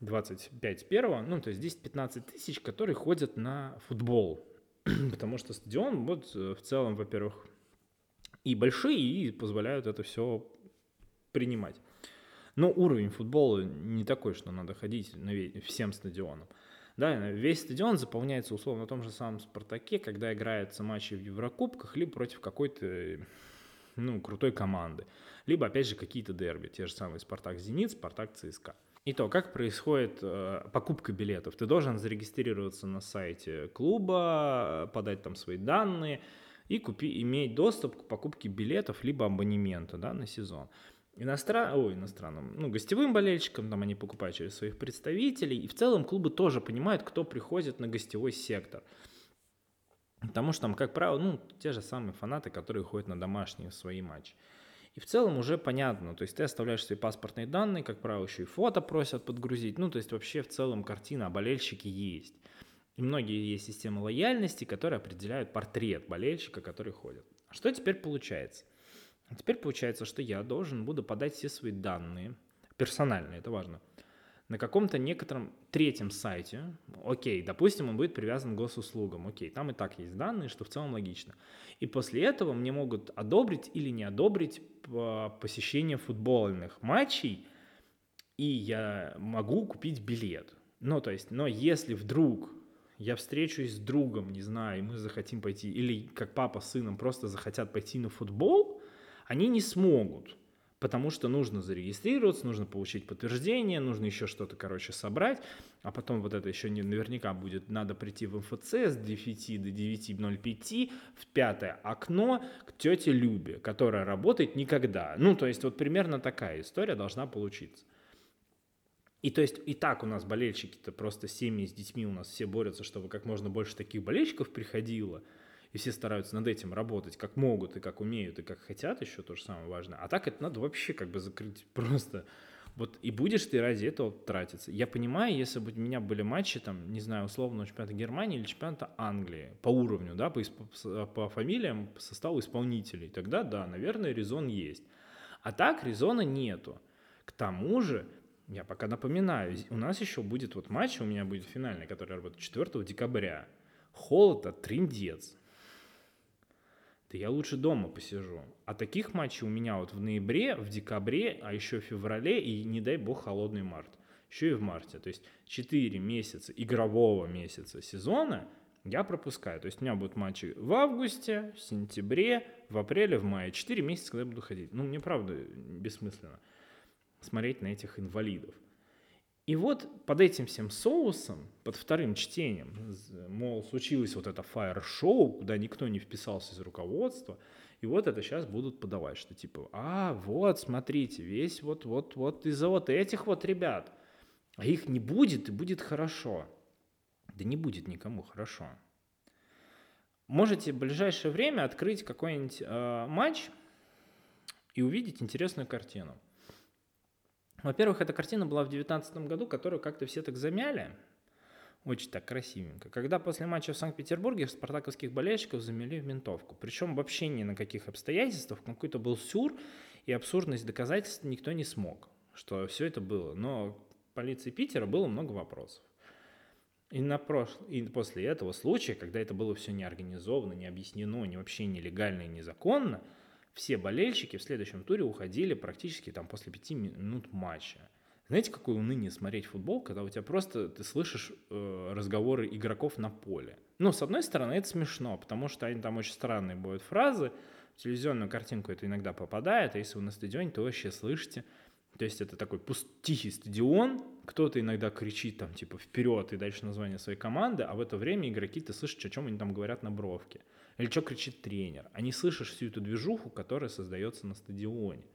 25 первого, ну, то есть 10-15 тысяч, которые ходят на футбол. Потому что стадион, вот, э, в целом, во-первых, и большие, и позволяют это все принимать. Но уровень футбола не такой, что надо ходить на всем стадионам. Да, весь стадион заполняется условно на том же самом «Спартаке», когда играются матчи в Еврокубках, либо против какой-то ну, крутой команды. Либо, опять же, какие-то дерби, те же самые «Спартак-Зенит», «Спартак-ЦСКА». И то, как происходит э, покупка билетов. Ты должен зарегистрироваться на сайте клуба, подать там свои данные и купи, иметь доступ к покупке билетов либо абонемента да, на сезон иностран... Ой, иностранным, ну, гостевым болельщикам, там они покупают через своих представителей, и в целом клубы тоже понимают, кто приходит на гостевой сектор. Потому что там, как правило, ну, те же самые фанаты, которые ходят на домашние свои матчи. И в целом уже понятно, то есть ты оставляешь свои паспортные данные, как правило, еще и фото просят подгрузить, ну, то есть вообще в целом картина о болельщике есть. И многие есть системы лояльности, которые определяют портрет болельщика, который ходит. Что теперь получается? А теперь получается, что я должен буду подать все свои данные, персональные, это важно, на каком-то некотором третьем сайте, окей, допустим, он будет привязан к госуслугам, окей, там и так есть данные, что в целом логично. И после этого мне могут одобрить или не одобрить посещение футбольных матчей, и я могу купить билет. Ну, то есть, но если вдруг я встречусь с другом, не знаю, и мы захотим пойти, или как папа с сыном просто захотят пойти на футбол, они не смогут, потому что нужно зарегистрироваться, нужно получить подтверждение, нужно еще что-то, короче, собрать, а потом вот это еще не, наверняка будет, надо прийти в МФЦ с 9 до 9.05 в пятое окно к тете Любе, которая работает никогда. Ну, то есть вот примерно такая история должна получиться. И то есть и так у нас болельщики-то просто семьи с детьми у нас все борются, чтобы как можно больше таких болельщиков приходило – и все стараются над этим работать как могут и как умеют и как хотят, еще то же самое важно. А так это надо вообще как бы закрыть просто. Вот и будешь ты ради этого тратиться. Я понимаю, если бы у меня были матчи, там, не знаю, условно, чемпионата Германии или чемпионата Англии по уровню, да, по, по фамилиям, по составу исполнителей, тогда да, наверное, резон есть. А так резона нету. К тому же, я пока напоминаю, у нас еще будет вот матч, у меня будет финальный, который работает 4 декабря. Холода триндец да я лучше дома посижу. А таких матчей у меня вот в ноябре, в декабре, а еще в феврале и, не дай бог, холодный март. Еще и в марте. То есть 4 месяца игрового месяца сезона я пропускаю. То есть у меня будут матчи в августе, в сентябре, в апреле, в мае. 4 месяца, когда я буду ходить. Ну, мне правда бессмысленно смотреть на этих инвалидов. И вот под этим всем соусом, под вторым чтением, мол, случилось вот это фаер-шоу, куда никто не вписался из руководства, и вот это сейчас будут подавать, что типа, а, вот, смотрите, весь вот-вот-вот из-за вот этих вот ребят. А их не будет, и будет хорошо. Да не будет никому хорошо. Можете в ближайшее время открыть какой-нибудь э, матч и увидеть интересную картину. Во-первых, эта картина была в 2019 году, которую как-то все так замяли. Очень так красивенько. Когда после матча в Санкт-Петербурге спартаковских болельщиков замели в ментовку. Причем вообще ни на каких обстоятельствах. Какой-то был сюр, и абсурдность доказательств никто не смог, что все это было. Но полиции Питера было много вопросов. И, на прошл... и после этого случая, когда это было все не организовано, не объяснено, не вообще нелегально и незаконно, все болельщики в следующем туре уходили практически там после пяти минут матча. Знаете, какое уныние смотреть футбол, когда у тебя просто ты слышишь э, разговоры игроков на поле. Ну, с одной стороны, это смешно, потому что они там очень странные будут фразы, в телевизионную картинку это иногда попадает, а если вы на стадионе, то вообще слышите. То есть это такой пуст, стадион, кто-то иногда кричит там типа вперед и дальше название своей команды, а в это время игроки, ты слышишь, о чем они там говорят на бровке. Или что кричит тренер. А не слышишь всю эту движуху, которая создается на стадионе.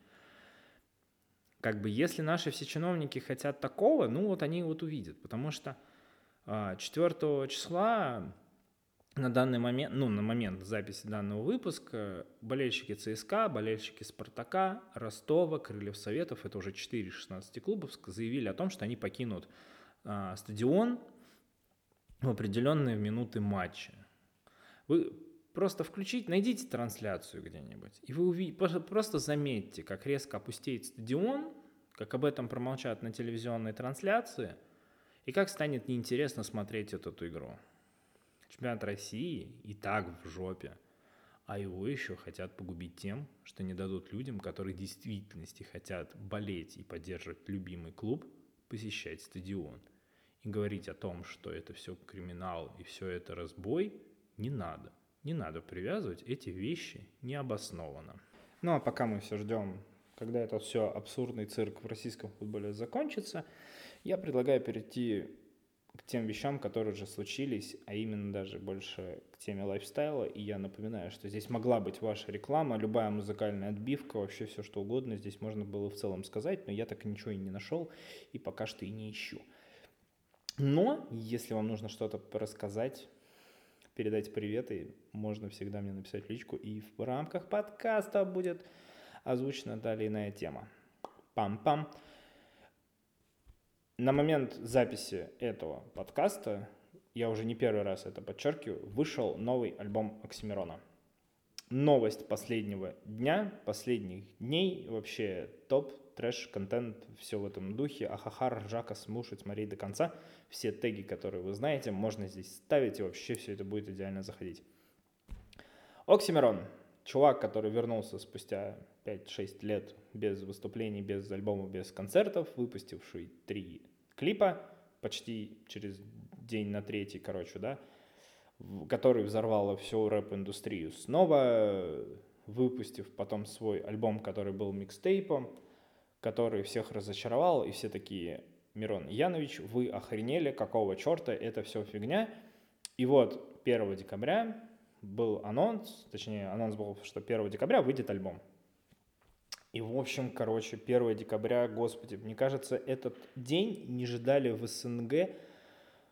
Как бы если наши все чиновники хотят такого, ну вот они вот увидят. Потому что 4 а, числа на данный момент, ну, на момент записи данного выпуска болельщики ЦСКА, болельщики Спартака, Ростова, Крыльев Советов, это уже 4 16 клубов, заявили о том, что они покинут а, стадион в определенные минуты матча. Вы просто включите, найдите трансляцию где-нибудь, и вы увидите, просто заметьте, как резко опустеет стадион, как об этом промолчат на телевизионной трансляции, и как станет неинтересно смотреть эту игру. Чемпионат России и так в жопе. А его еще хотят погубить тем, что не дадут людям, которые в действительности хотят болеть и поддерживать любимый клуб, посещать стадион. И говорить о том, что это все криминал и все это разбой, не надо. Не надо привязывать эти вещи необоснованно. Ну а пока мы все ждем, когда этот все абсурдный цирк в российском футболе закончится, я предлагаю перейти к тем вещам, которые уже случились, а именно даже больше к теме лайфстайла. И я напоминаю, что здесь могла быть ваша реклама, любая музыкальная отбивка, вообще все что угодно. Здесь можно было в целом сказать, но я так ничего и не нашел, и пока что и не ищу. Но, если вам нужно что-то рассказать, передать привет, и можно всегда мне написать личку, и в рамках подкаста будет озвучена далее иная тема. Пам-пам. На момент записи этого подкаста, я уже не первый раз это подчеркиваю, вышел новый альбом Оксимирона. Новость последнего дня, последних дней, вообще топ, трэш, контент, все в этом духе. Ахаха, ржака, смушать, смотреть до конца. Все теги, которые вы знаете, можно здесь ставить, и вообще все это будет идеально заходить. Оксимирон, чувак, который вернулся спустя 5-6 лет без выступлений, без альбома, без концертов, выпустивший три клипа почти через день на третий, короче, да, который взорвал всю рэп-индустрию. Снова выпустив потом свой альбом, который был микстейпом, который всех разочаровал, и все такие, Мирон Янович, вы охренели, какого черта, это все фигня. И вот 1 декабря был анонс, точнее, анонс был, что 1 декабря выйдет альбом. И, в общем, короче, 1 декабря, господи, мне кажется, этот день не ждали в СНГ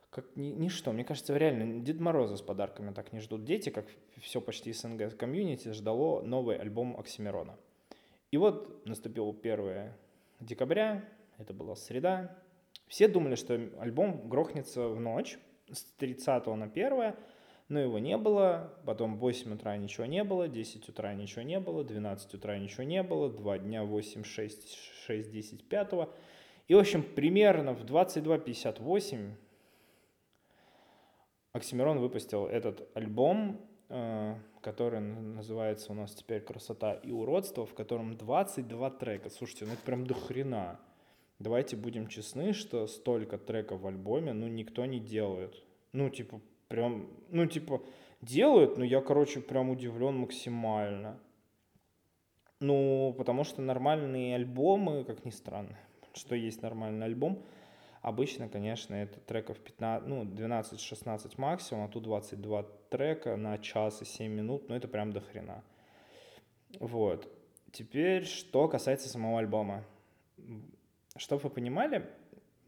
как ни, ничто. Мне кажется, реально, Дед Мороза с подарками так не ждут дети, как все почти СНГ комьюнити ждало новый альбом Оксимирона. И вот наступил 1 декабря, это была среда. Все думали, что альбом грохнется в ночь с 30 на 1, но его не было, потом в 8 утра ничего не было, 10 утра ничего не было, 12 утра ничего не было, 2 дня 8, 6, 6, 10, 5. И, в общем, примерно в 22.58 Оксимирон выпустил этот альбом, э, который называется у нас теперь «Красота и уродство», в котором 22 трека. Слушайте, ну это прям до хрена. Давайте будем честны, что столько треков в альбоме, ну, никто не делает. Ну, типа, прям, ну, типа, делают, но я, короче, прям удивлен максимально. Ну, потому что нормальные альбомы, как ни странно, что есть нормальный альбом, обычно, конечно, это треков 15, ну, 12-16 максимум, а тут 22 трека на час и 7 минут, ну, это прям до хрена. Вот. Теперь, что касается самого альбома. Чтобы вы понимали,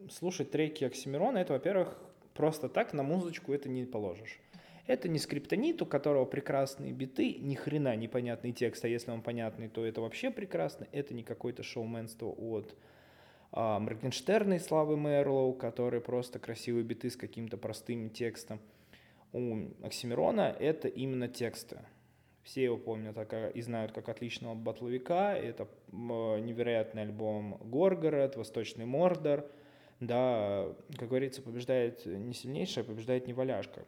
слушать треки Оксимирона, это, во-первых, Просто так на музычку это не положишь. Это не скриптонит, у которого прекрасные биты, ни хрена непонятный текст, а если он понятный, то это вообще прекрасно. Это не какое-то шоуменство от а, Моргенштерна и Славы Мерлоу, которые просто красивые биты с каким-то простым текстом. У Оксимирона это именно тексты. Все его помнят и знают как отличного батловика. Это невероятный альбом «Горгород», «Восточный Мордор», да, как говорится, побеждает не сильнейшая, побеждает не валяшка,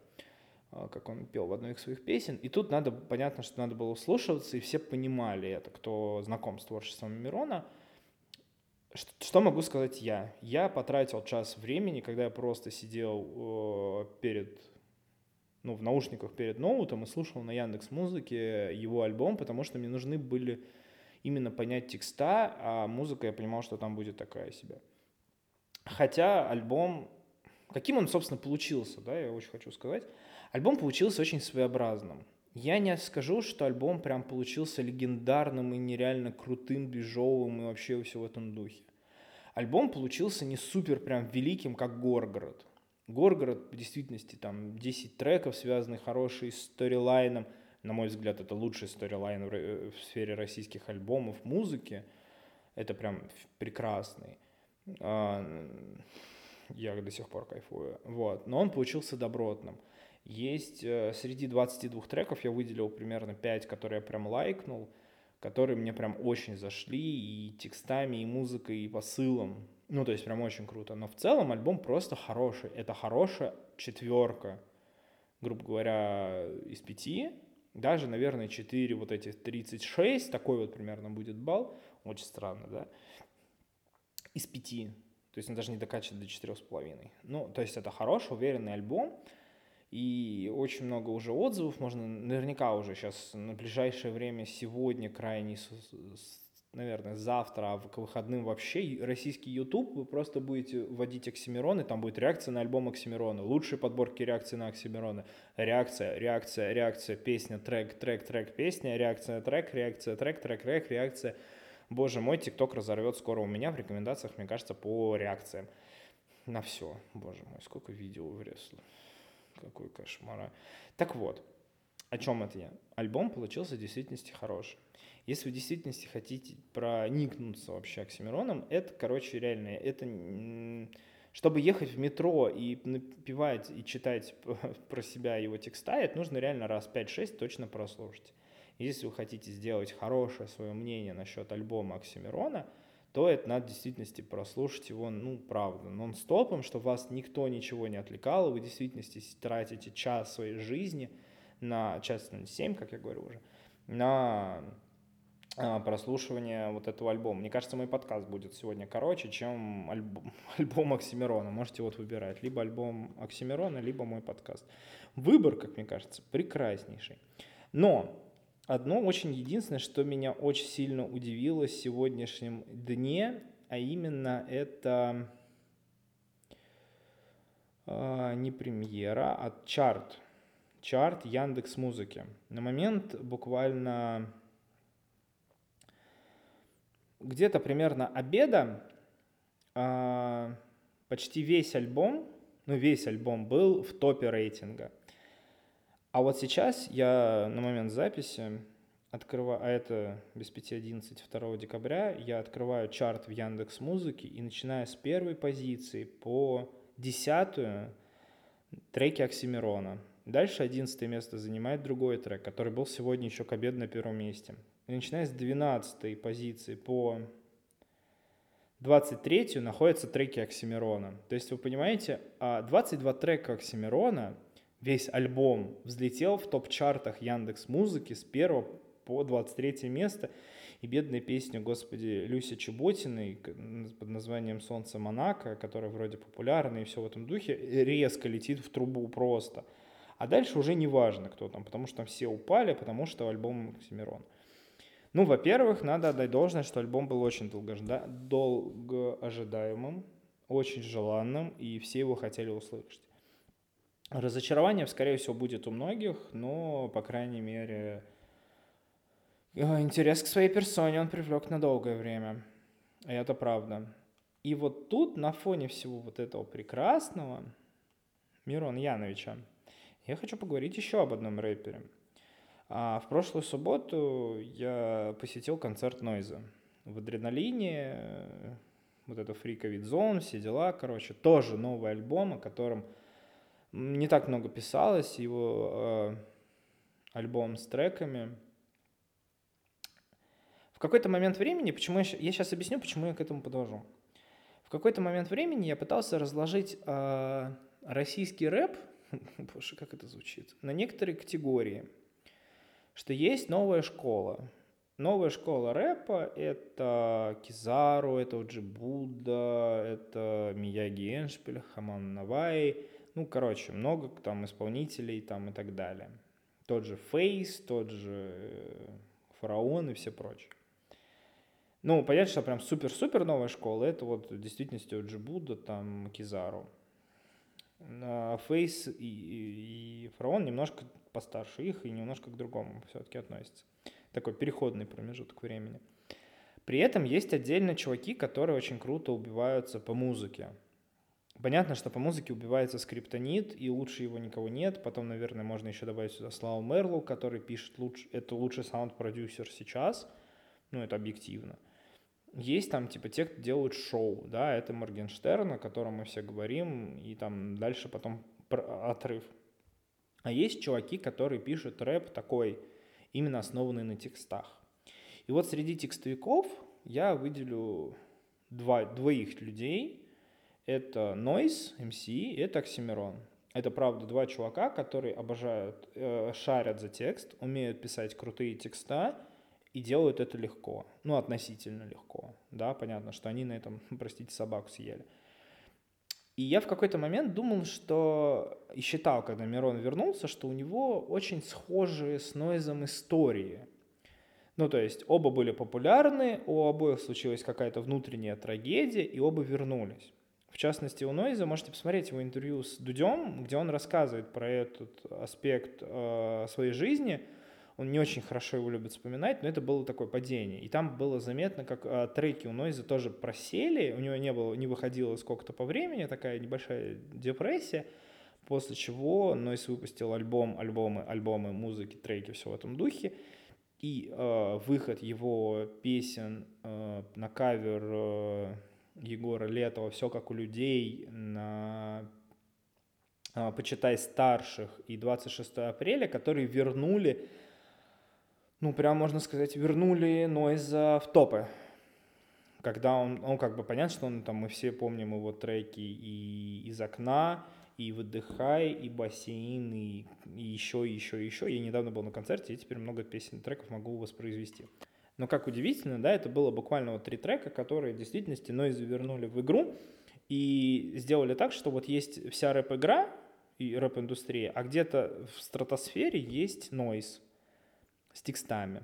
как он пел в одной из своих песен. И тут надо, понятно, что надо было слушаться, и все понимали это, кто знаком с творчеством Мирона. Что могу сказать я? Я потратил час времени, когда я просто сидел э, перед, ну, в наушниках перед ноутом и слушал на Яндекс Музыке его альбом, потому что мне нужны были именно понять текста, а музыка, я понимал, что там будет такая себе. Хотя альбом, каким он, собственно, получился, да, я очень хочу сказать, альбом получился очень своеобразным. Я не скажу, что альбом прям получился легендарным и нереально крутым, бежовым и вообще все в этом духе. Альбом получился не супер прям великим, как Горгород. Горгород, в действительности, там 10 треков, связанных хороший сторилайном. На мой взгляд, это лучший сторилайн в, в сфере российских альбомов, музыки. Это прям прекрасный. А, я до сих пор кайфую. Вот. Но он получился добротным. Есть э, среди 22 треков, я выделил примерно 5, которые я прям лайкнул, которые мне прям очень зашли и текстами, и музыкой, и посылом. Ну, то есть прям очень круто. Но в целом альбом просто хороший. Это хорошая четверка, грубо говоря, из пяти. Даже, наверное, 4, вот эти 36, такой вот примерно будет балл. Очень странно, да? из пяти. То есть он даже не докачивает до четырех с половиной. Ну, то есть это хороший, уверенный альбом. И очень много уже отзывов. Можно наверняка уже сейчас на ближайшее время, сегодня, крайне, наверное, завтра, а к выходным вообще, российский YouTube, вы просто будете вводить Оксимироны, там будет реакция на альбом Оксимирона, лучшие подборки реакции на Оксимирона, реакция, реакция, реакция, песня, трек, трек, трек, песня, реакция, трек, реакция, трек, трек, трек, реакция, Боже мой, ТикТок разорвет скоро у меня в рекомендациях, мне кажется, по реакциям. На все. Боже мой, сколько видео вресло. Какой кошмар. А. Так вот, о чем это я? Альбом получился в действительности хороший. Если вы действительности хотите проникнуться вообще Оксимироном, это, короче, реально, это... Чтобы ехать в метро и напевать и читать про себя его текста, это нужно реально раз 5-6 точно прослушать. Если вы хотите сделать хорошее свое мнение насчет альбома Оксимирона, то это надо в действительности прослушать его, ну, правда, нон-стопом, чтобы вас никто ничего не отвлекал, вы в действительности тратите час своей жизни на час 7, как я говорю уже, на а, прослушивание вот этого альбома. Мне кажется, мой подкаст будет сегодня короче, чем альбом, альбом Оксимирона. Можете вот выбирать. Либо альбом Оксимирона, либо мой подкаст. Выбор, как мне кажется, прекраснейший. Но Одно очень единственное, что меня очень сильно удивило в сегодняшнем дне, а именно это э, не премьера, а чарт. Чарт Яндекс Музыки. На момент буквально где-то примерно обеда э, почти весь альбом, ну весь альбом был в топе рейтинга – а вот сейчас я на момент записи открываю, а это без 5.11 2 декабря, я открываю чарт в Яндекс Музыке и начиная с первой позиции по десятую треки Оксимирона. Дальше одиннадцатое место занимает другой трек, который был сегодня еще к обеду на первом месте. Начиная с двенадцатой позиции по 23 находятся треки Оксимирона. То есть вы понимаете, 22 а трека Оксимирона весь альбом взлетел в топ-чартах Яндекс Музыки с 1 по 23 место. И бедная песня, господи, Люси Чеботиной под названием «Солнце Монако», которая вроде популярна и все в этом духе, резко летит в трубу просто. А дальше уже не важно, кто там, потому что там все упали, потому что альбом Оксимирон. Ну, во-первых, надо отдать должное, что альбом был очень долгожда... долго ожидаемым, очень желанным, и все его хотели услышать. Разочарование, скорее всего, будет у многих, но, по крайней мере, э, интерес к своей персоне он привлек на долгое время. И это правда. И вот тут, на фоне всего вот этого прекрасного, Мирон Яновича, я хочу поговорить еще об одном рэпере. А в прошлую субботу я посетил концерт Нойза в Адреналине, э, вот это Freakovid Zone, все дела, короче, тоже новый альбом, о котором не так много писалось, его э, альбом с треками. В какой-то момент времени, почему я, я сейчас объясню, почему я к этому подвожу. В какой-то момент времени я пытался разложить э, российский рэп, боже, как это звучит, на некоторые категории. Что есть новая школа. Новая школа рэпа — это Кизару, это Оджи Будда, это Мияги Эншпиль, Хаман Навай. Ну, короче, много там исполнителей там и так далее. Тот же Фейс, тот же э, Фараон и все прочее. Ну, понятно, что прям супер-супер новая школа, это вот в действительности Оджи Будда, там Кизару. Фейс и, и, Фараон немножко постарше их и немножко к другому все-таки относятся. Такой переходный промежуток времени. При этом есть отдельно чуваки, которые очень круто убиваются по музыке. Понятно, что по музыке убивается скриптонит, и лучше его никого нет. Потом, наверное, можно еще добавить сюда Славу Мерлу, который пишет луч... это лучший саунд-продюсер сейчас. Ну, это объективно. Есть там, типа, те, кто делают шоу, да, это Моргенштерн, о котором мы все говорим, и там дальше потом отрыв. А есть чуваки, которые пишут рэп такой, именно основанный на текстах. И вот среди текстовиков я выделю два, двоих людей. Это Noise, MC, и это Оксимирон. Это, правда, два чувака, которые обожают, э, шарят за текст, умеют писать крутые текста, и делают это легко, ну, относительно легко, да, понятно, что они на этом, простите, собаку съели. И я в какой-то момент думал, что, и считал, когда Мирон вернулся, что у него очень схожие с Нойзом истории. Ну, то есть оба были популярны, у обоих случилась какая-то внутренняя трагедия, и оба вернулись. В частности, у Нойза можете посмотреть его интервью с Дудем, где он рассказывает про этот аспект э, своей жизни – он не очень хорошо его любит вспоминать, но это было такое падение. И там было заметно, как э, треки у Нойза тоже просели, у него не, было, не выходило сколько-то по времени, такая небольшая депрессия, после чего Нойз выпустил альбом, альбомы, альбомы, музыки, треки, все в этом духе. И э, выход его песен э, на кавер э, Егора Летова «Все как у людей», на э, «Почитай старших» и «26 апреля», которые вернули ну, прям можно сказать, вернули Нойза в топы. Когда он, ну, как бы понятно, что он там, мы все помним его треки и из окна, и выдыхай, и бассейн, и, и еще, и еще, и еще. Я недавно был на концерте, и теперь много песен, треков могу воспроизвести. Но как удивительно, да, это было буквально вот три трека, которые в действительности Нойза вернули в игру и сделали так, что вот есть вся рэп-игра и рэп-индустрия, а где-то в стратосфере есть Нойз с текстами.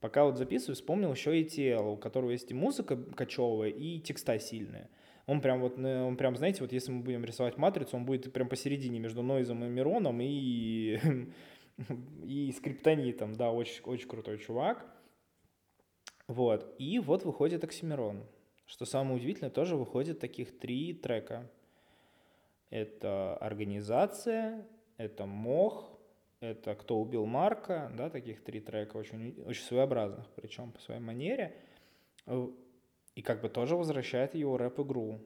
Пока вот записываю, вспомнил еще и тело, у которого есть и музыка кочевая, и текста сильные. Он прям вот, э, он прям, знаете, вот если мы будем рисовать матрицу, он будет прям посередине между Нойзом и Мироном и, и скриптонитом, да, очень, очень крутой чувак. Вот, и вот выходит Оксимирон. Что самое удивительное, тоже выходит таких три трека. Это организация, это мох это «Кто убил Марка», да, таких три трека, очень, очень своеобразных, причем по своей манере, э, и как бы тоже возвращает его рэп-игру.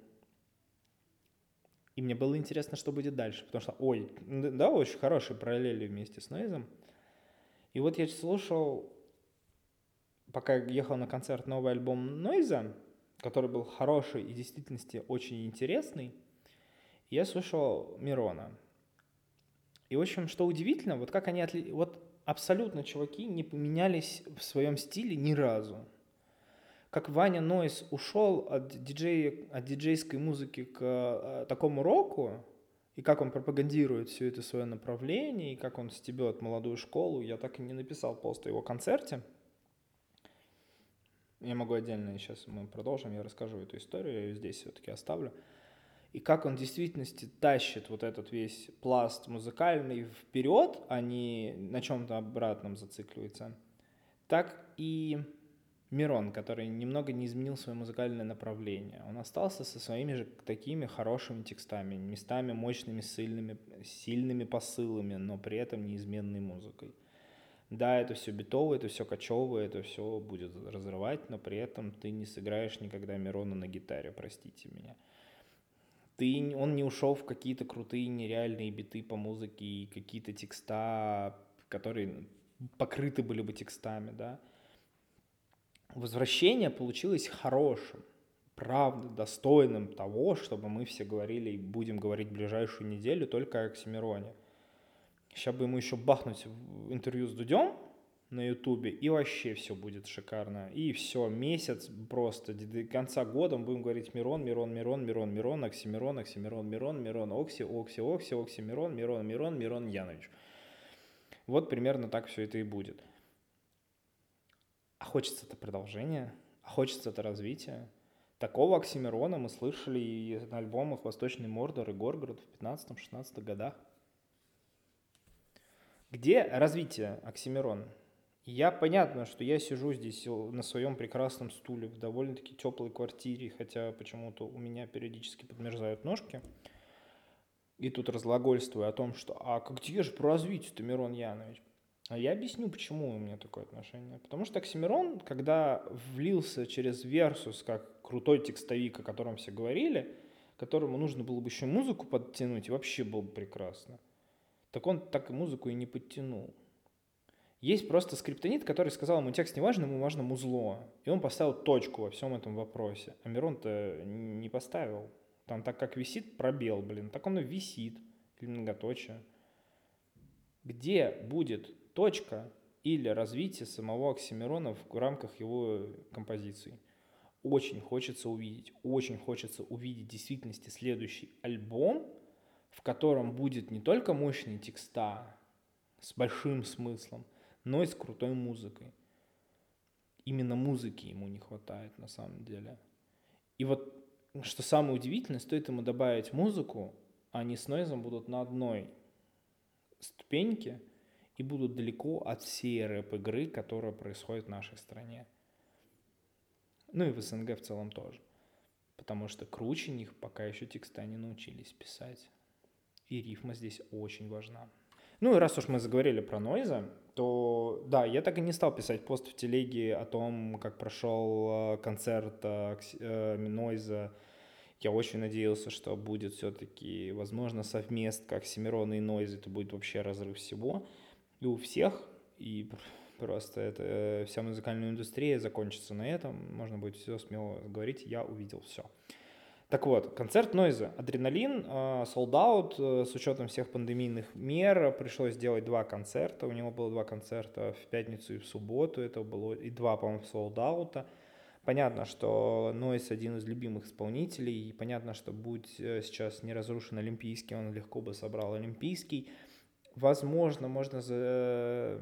И мне было интересно, что будет дальше, потому что, ой, да, очень хорошие параллели вместе с Нойзом. И вот я слушал, пока ехал на концерт, новый альбом Нойза, который был хороший и в действительности очень интересный, я слушал Мирона – и, в общем, что удивительно, вот как они отли... вот абсолютно чуваки не поменялись в своем стиле ни разу. Как Ваня Нойс ушел от, диджей, от диджейской музыки к э, такому року, и как он пропагандирует все это свое направление, и как он стебет молодую школу, я так и не написал пост о его концерте. Я могу отдельно, сейчас мы продолжим, я расскажу эту историю, я ее здесь все-таки оставлю и как он в действительности тащит вот этот весь пласт музыкальный вперед, а не на чем-то обратном зацикливается, так и Мирон, который немного не изменил свое музыкальное направление. Он остался со своими же такими хорошими текстами, местами мощными, сильными, сильными посылами, но при этом неизменной музыкой. Да, это все битовое, это все кочевое, это все будет разрывать, но при этом ты не сыграешь никогда Мирона на гитаре, простите меня ты, он не ушел в какие-то крутые нереальные биты по музыке и какие-то текста, которые покрыты были бы текстами, да. Возвращение получилось хорошим. правда достойным того, чтобы мы все говорили и будем говорить ближайшую неделю только о Оксимироне. Сейчас бы ему еще бахнуть интервью с Дудем на Ютубе, и вообще все будет шикарно. И все, месяц просто, до конца года мы будем говорить Мирон, Мирон, Мирон, Мирон, Мирон, Оксимирон, Оксимирон, Мирон, Мирон, Окси, Окси, Окси, Окси, Мирон, Мирон, Мирон, Мирон, Янович. Вот примерно так все это и будет. А хочется это продолжение, а хочется это развитие. Такого Оксимирона мы слышали и на альбомах «Восточный Мордор» и «Горгород» в 15-16 годах. Где развитие Оксимирона? Я понятно, что я сижу здесь на своем прекрасном стуле в довольно-таки теплой квартире, хотя почему-то у меня периодически подмерзают ножки. И тут разглагольствую о том, что «А где же про развитие-то, Мирон Янович?» А я объясню, почему у меня такое отношение. Потому что Оксимирон, когда влился через Версус, как крутой текстовик, о котором все говорили, которому нужно было бы еще музыку подтянуть, и вообще было бы прекрасно, так он так и музыку и не подтянул. Есть просто скриптонит, который сказал ему текст не важен, ему важно музло. И он поставил точку во всем этом вопросе. А Мирон-то не поставил. Там так как висит пробел, блин, так он и висит. Или многоточие. Где будет точка или развитие самого Оксимирона в рамках его композиции. Очень хочется увидеть, очень хочется увидеть в действительности следующий альбом, в котором будет не только мощные текста с большим смыслом, но и с крутой музыкой. Именно музыки ему не хватает на самом деле. И вот, что самое удивительное, стоит ему добавить музыку, а они с Нойзом будут на одной ступеньке – и будут далеко от всей рэп-игры, которая происходит в нашей стране. Ну и в СНГ в целом тоже. Потому что круче них пока еще текста не научились писать. И рифма здесь очень важна. Ну и раз уж мы заговорили про Нойза, то да, я так и не стал писать пост в телеге о том, как прошел э, концерт э, э, Нойза. Я очень надеялся, что будет все-таки, возможно, совмест, как Семирона и Нойз, это будет вообще разрыв всего и у всех, и просто это э, вся музыкальная индустрия закончится на этом, можно будет все смело говорить, я увидел все. Так вот, концерт Нойза, Адреналин, Sold Out, э, с учетом всех пандемийных мер, пришлось сделать два концерта, у него было два концерта в пятницу и в субботу, это было и два, по-моему, Out. Понятно, что Нойс один из любимых исполнителей, и понятно, что будь э, сейчас не разрушен Олимпийский, он легко бы собрал Олимпийский, возможно, можно за,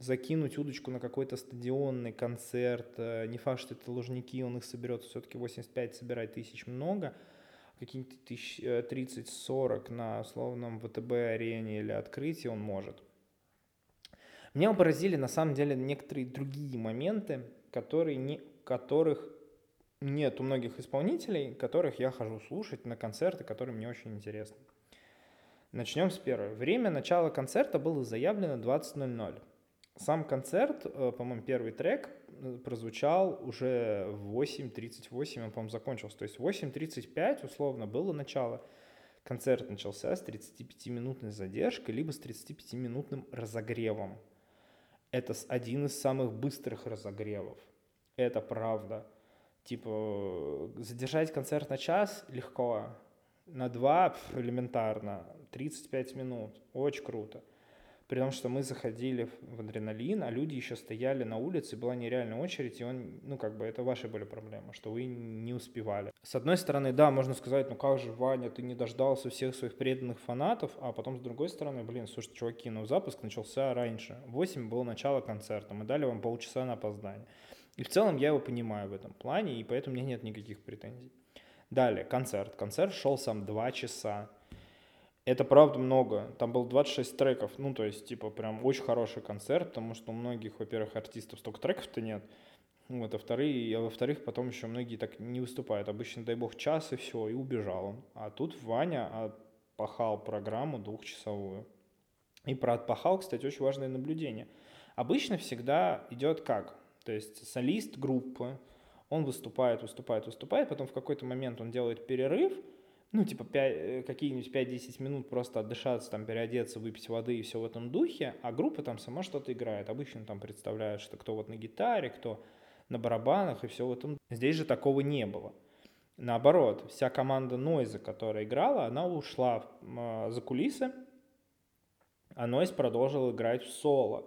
закинуть удочку на какой-то стадионный концерт. Э, не факт, что это Лужники, он их соберет все-таки 85, собирать тысяч много. Какие-нибудь тысяч 30-40 э, на условном ВТБ-арене или открытии он может. Меня поразили на самом деле некоторые другие моменты, которые не, которых нет у многих исполнителей, которых я хожу слушать на концерты, которые мне очень интересны. Начнем с первого. Время начала концерта было заявлено 20.00. Сам концерт, э, по-моему, первый трек э, прозвучал уже в 8.38, он, по-моему, закончился. То есть в 8.35, условно, было начало. Концерт начался с 35-минутной задержкой, либо с 35-минутным разогревом. Это один из самых быстрых разогревов. Это правда. Типа, задержать концерт на час легко, на два элементарно, 35 минут, очень круто. При том, что мы заходили в адреналин, а люди еще стояли на улице, была нереальная очередь, и он, ну, как бы, это ваши были проблемы, что вы не успевали. С одной стороны, да, можно сказать, ну как же, Ваня, ты не дождался всех своих преданных фанатов, а потом, с другой стороны, блин, слушайте, чуваки, ну, запуск начался раньше. В 8 было начало концерта, мы дали вам полчаса на опоздание. И в целом я его понимаю в этом плане, и поэтому у меня нет никаких претензий. Далее, концерт. Концерт шел сам 2 часа. Это правда много. Там было 26 треков. Ну, то есть, типа, прям очень хороший концерт, потому что у многих, во-первых, артистов столько треков-то нет. Вот, а вторые, а во-вторых, потом еще многие так не выступают. Обычно, дай бог, час и все, и убежал он. А тут Ваня отпахал программу двухчасовую. И про отпахал, кстати, очень важное наблюдение. Обычно всегда идет как? То есть солист группы, он выступает, выступает, выступает, потом в какой-то момент он делает перерыв, ну, типа, 5, э, какие-нибудь 5-10 минут просто отдышаться, там, переодеться, выпить воды и все в этом духе, а группа там сама что-то играет. Обычно там представляют, что кто вот на гитаре, кто на барабанах и все в этом. Здесь же такого не было. Наоборот, вся команда Нойза, которая играла, она ушла э, за кулисы, а Нойз продолжил играть в соло.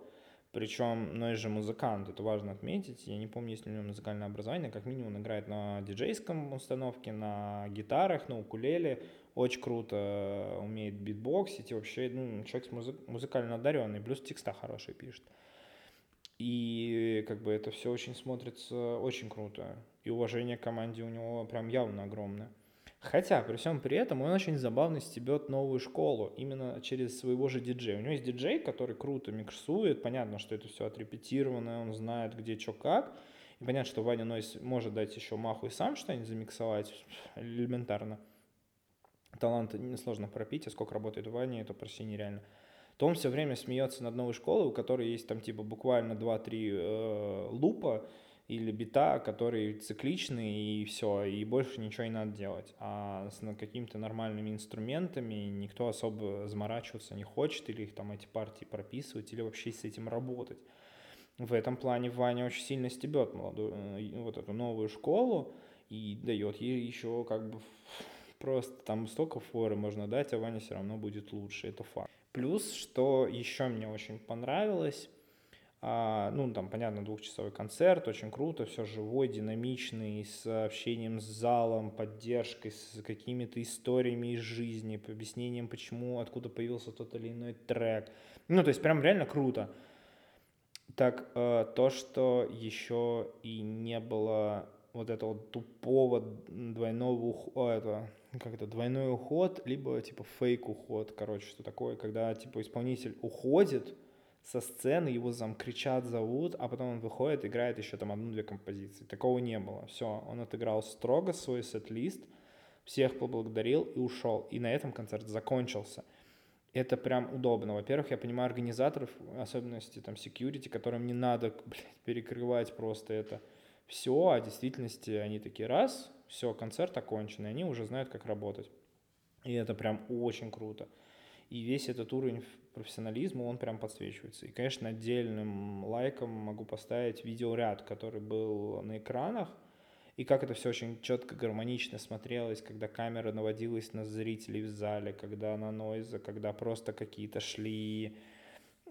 Причем Нойз же музыкант, это важно отметить. Я не помню, есть ли у него музыкальное образование, как минимум он играет на диджейском установке, на гитарах, на укулеле. Очень круто умеет битбоксить и вообще ну, человек музы- музыкально одаренный, плюс текста хорошие пишет. И как бы это все очень смотрится очень круто. И уважение к команде у него прям явно огромное. Хотя, при всем при этом, он очень забавно стебет новую школу, именно через своего же диджея. У него есть диджей, который круто миксует, понятно, что это все отрепетировано, он знает, где, что, как. И понятно, что Ваня Нойс может дать еще маху и сам что-нибудь замиксовать, элементарно. Талант несложно пропить, а сколько работает Ваня, это почти нереально то он все время смеется над новой школой, у которой есть там типа буквально 2-3 э, лупа или бита, которые цикличны и все, и больше ничего не надо делать. А с какими-то нормальными инструментами никто особо заморачиваться не хочет, или их там эти партии прописывать, или вообще с этим работать. В этом плане Ваня очень сильно стебет молодую, э, вот эту новую школу и дает ей еще как бы просто там столько форы можно дать, а Ваня все равно будет лучше, это факт. Плюс, что еще мне очень понравилось, ну, там, понятно, двухчасовой концерт, очень круто, все живой, динамичный, с общением с залом, поддержкой, с какими-то историями из жизни, объяснением, почему, откуда появился тот или иной трек. Ну, то есть прям реально круто. Так, э, то, что еще и не было вот этого тупого двойного этого, как это, двойной уход, либо типа фейк уход, короче, что такое, когда типа исполнитель уходит со сцены, его зам кричат, зовут, а потом он выходит, играет еще там одну-две композиции. Такого не было. Все, он отыграл строго свой сет-лист, всех поблагодарил и ушел. И на этом концерт закончился. Это прям удобно. Во-первых, я понимаю организаторов, особенности там security, которым не надо, блядь, перекрывать просто это все, а в действительности они такие раз, все, концерт окончен, и они уже знают, как работать. И это прям очень круто. И весь этот уровень профессионализма, он прям подсвечивается. И, конечно, отдельным лайком могу поставить видеоряд, который был на экранах, и как это все очень четко, гармонично смотрелось, когда камера наводилась на зрителей в зале, когда на нойза, когда просто какие-то шли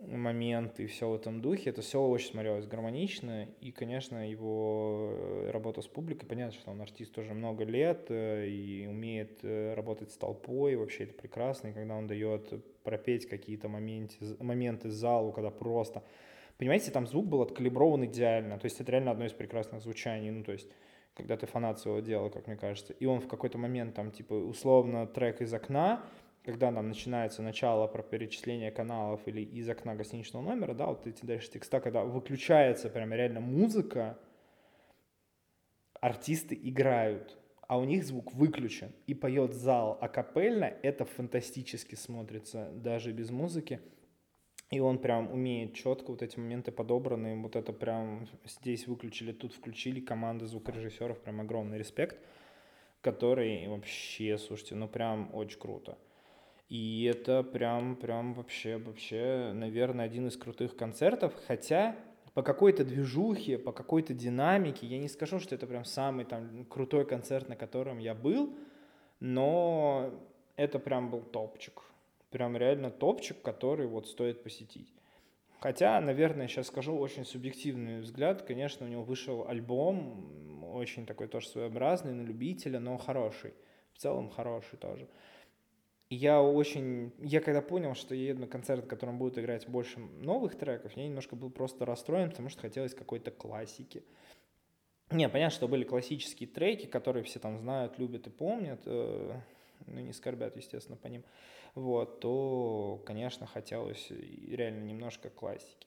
моменты и все в этом духе. Это все очень смотрелось гармонично. И, конечно, его э, работа с публикой, понятно, что он артист уже много лет э, и умеет э, работать с толпой. Вообще это прекрасно. И когда он дает пропеть какие-то моменты, моменты залу, когда просто... Понимаете, там звук был откалиброван идеально. То есть это реально одно из прекрасных звучаний. Ну, то есть когда ты фанат своего дела, как мне кажется. И он в какой-то момент там, типа, условно, трек из окна, когда нам начинается начало про перечисление каналов или из окна гостиничного номера, да, вот эти дальше текста, когда выключается прям реально музыка, артисты играют, а у них звук выключен, и поет зал акапельно, это фантастически смотрится даже без музыки. И он прям умеет четко вот эти моменты подобраны, вот это прям здесь выключили, тут включили, команда звукорежиссеров, прям огромный респект, который вообще, слушайте, ну прям очень круто. И это прям, прям вообще, вообще, наверное, один из крутых концертов. Хотя по какой-то движухе, по какой-то динамике, я не скажу, что это прям самый там крутой концерт, на котором я был, но это прям был топчик. Прям реально топчик, который вот стоит посетить. Хотя, наверное, сейчас скажу очень субъективный взгляд. Конечно, у него вышел альбом, очень такой тоже своеобразный, на любителя, но хороший. В целом хороший тоже я очень... Я когда понял, что я еду на концерт, в котором будут играть больше новых треков, я немножко был просто расстроен, потому что хотелось какой-то классики. Не, понятно, что были классические треки, которые все там знают, любят и помнят, э, ну, не скорбят, естественно, по ним, вот, то, конечно, хотелось реально немножко классики.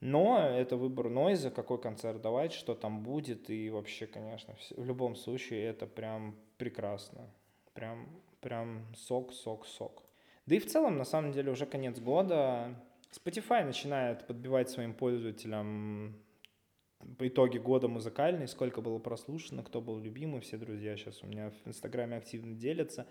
Но это выбор Нойза, какой концерт давать, что там будет, и вообще, конечно, в любом случае это прям прекрасно. Прям прям сок, сок, сок. Да и в целом, на самом деле, уже конец года. Spotify начинает подбивать своим пользователям по итоге года музыкальный, сколько было прослушано, кто был любимый, все друзья сейчас у меня в Инстаграме активно делятся.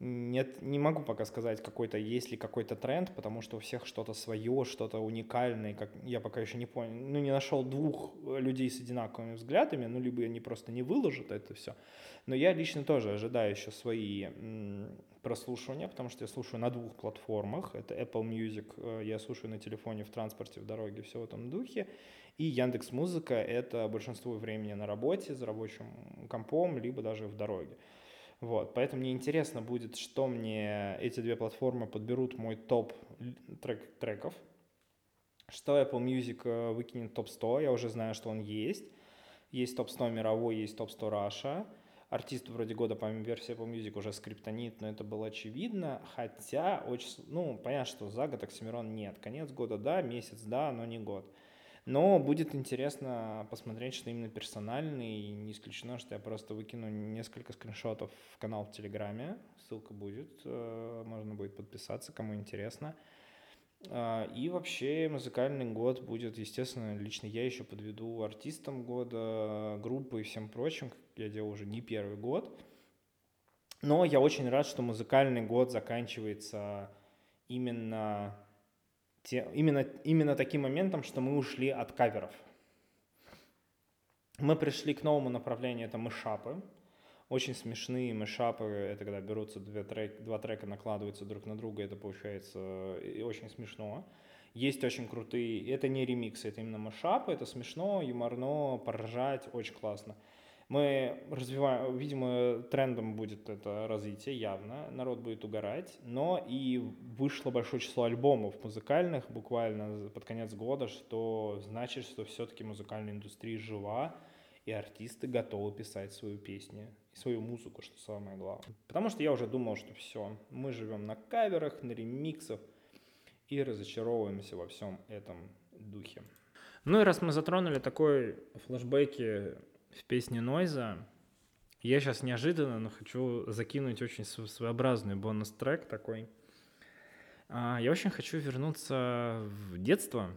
Нет, не могу пока сказать, какой-то, есть ли какой-то тренд, потому что у всех что-то свое, что-то уникальное, как я пока еще не понял, ну, не нашел двух людей с одинаковыми взглядами, ну, либо они просто не выложат это все. Но я лично тоже ожидаю еще свои прослушивания, потому что я слушаю на двух платформах. Это Apple Music, э, я слушаю на телефоне, в транспорте, в дороге, все в этом духе. И Яндекс Музыка — это большинство времени на работе, за рабочим компом, либо даже в дороге. Вот, поэтому мне интересно будет, что мне эти две платформы подберут мой топ трек треков, что Apple Music э, выкинет топ-100, я уже знаю, что он есть. Есть топ-100 мировой, есть топ-100 Раша. Артист вроде года, помимо версии Apple Music, уже скриптонит, но это было очевидно. Хотя, очень, ну, понятно, что за год Оксимирон нет. Конец года, да, месяц, да, но не год. Но будет интересно посмотреть, что именно персональный. И не исключено, что я просто выкину несколько скриншотов в канал в Телеграме. Ссылка будет. Э, можно будет подписаться, кому интересно. А, и вообще музыкальный год будет, естественно, лично я еще подведу артистам года, группы и всем прочим, как я делал уже не первый год. Но я очень рад, что музыкальный год заканчивается именно те, именно, именно таким моментом, что мы ушли от каверов. Мы пришли к новому направлению, это мышапы. Очень смешные мышапы, это когда берутся две трек, два трека, накладываются друг на друга, это получается э, очень смешно. Есть очень крутые, это не ремиксы, это именно мышапы, это смешно, юморно, поржать, очень классно. Мы развиваем, видимо, трендом будет это развитие явно, народ будет угорать, но и вышло большое число альбомов музыкальных буквально под конец года, что значит, что все-таки музыкальная индустрия жива, и артисты готовы писать свою песню и свою музыку, что самое главное. Потому что я уже думал, что все, мы живем на каверах, на ремиксах и разочаровываемся во всем этом духе. Ну и раз мы затронули такой флешбеки в песне Нойза. Я сейчас неожиданно, но хочу закинуть очень своеобразный бонус-трек такой. А, я очень хочу вернуться в детство.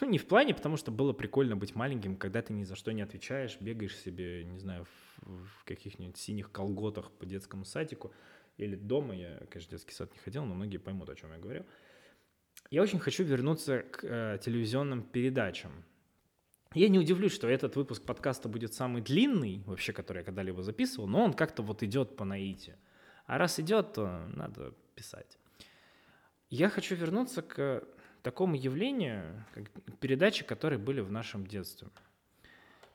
Ну, не в плане, потому что было прикольно быть маленьким, когда ты ни за что не отвечаешь, бегаешь себе, не знаю, в, каких-нибудь синих колготах по детскому садику или дома. Я, конечно, детский сад не ходил, но многие поймут, о чем я говорю. Я очень хочу вернуться к э, телевизионным передачам. Я не удивлюсь, что этот выпуск подкаста будет самый длинный, вообще, который я когда-либо записывал, но он как-то вот идет по наитию. А раз идет, то надо писать. Я хочу вернуться к такому явлению, как передачи, которые были в нашем детстве.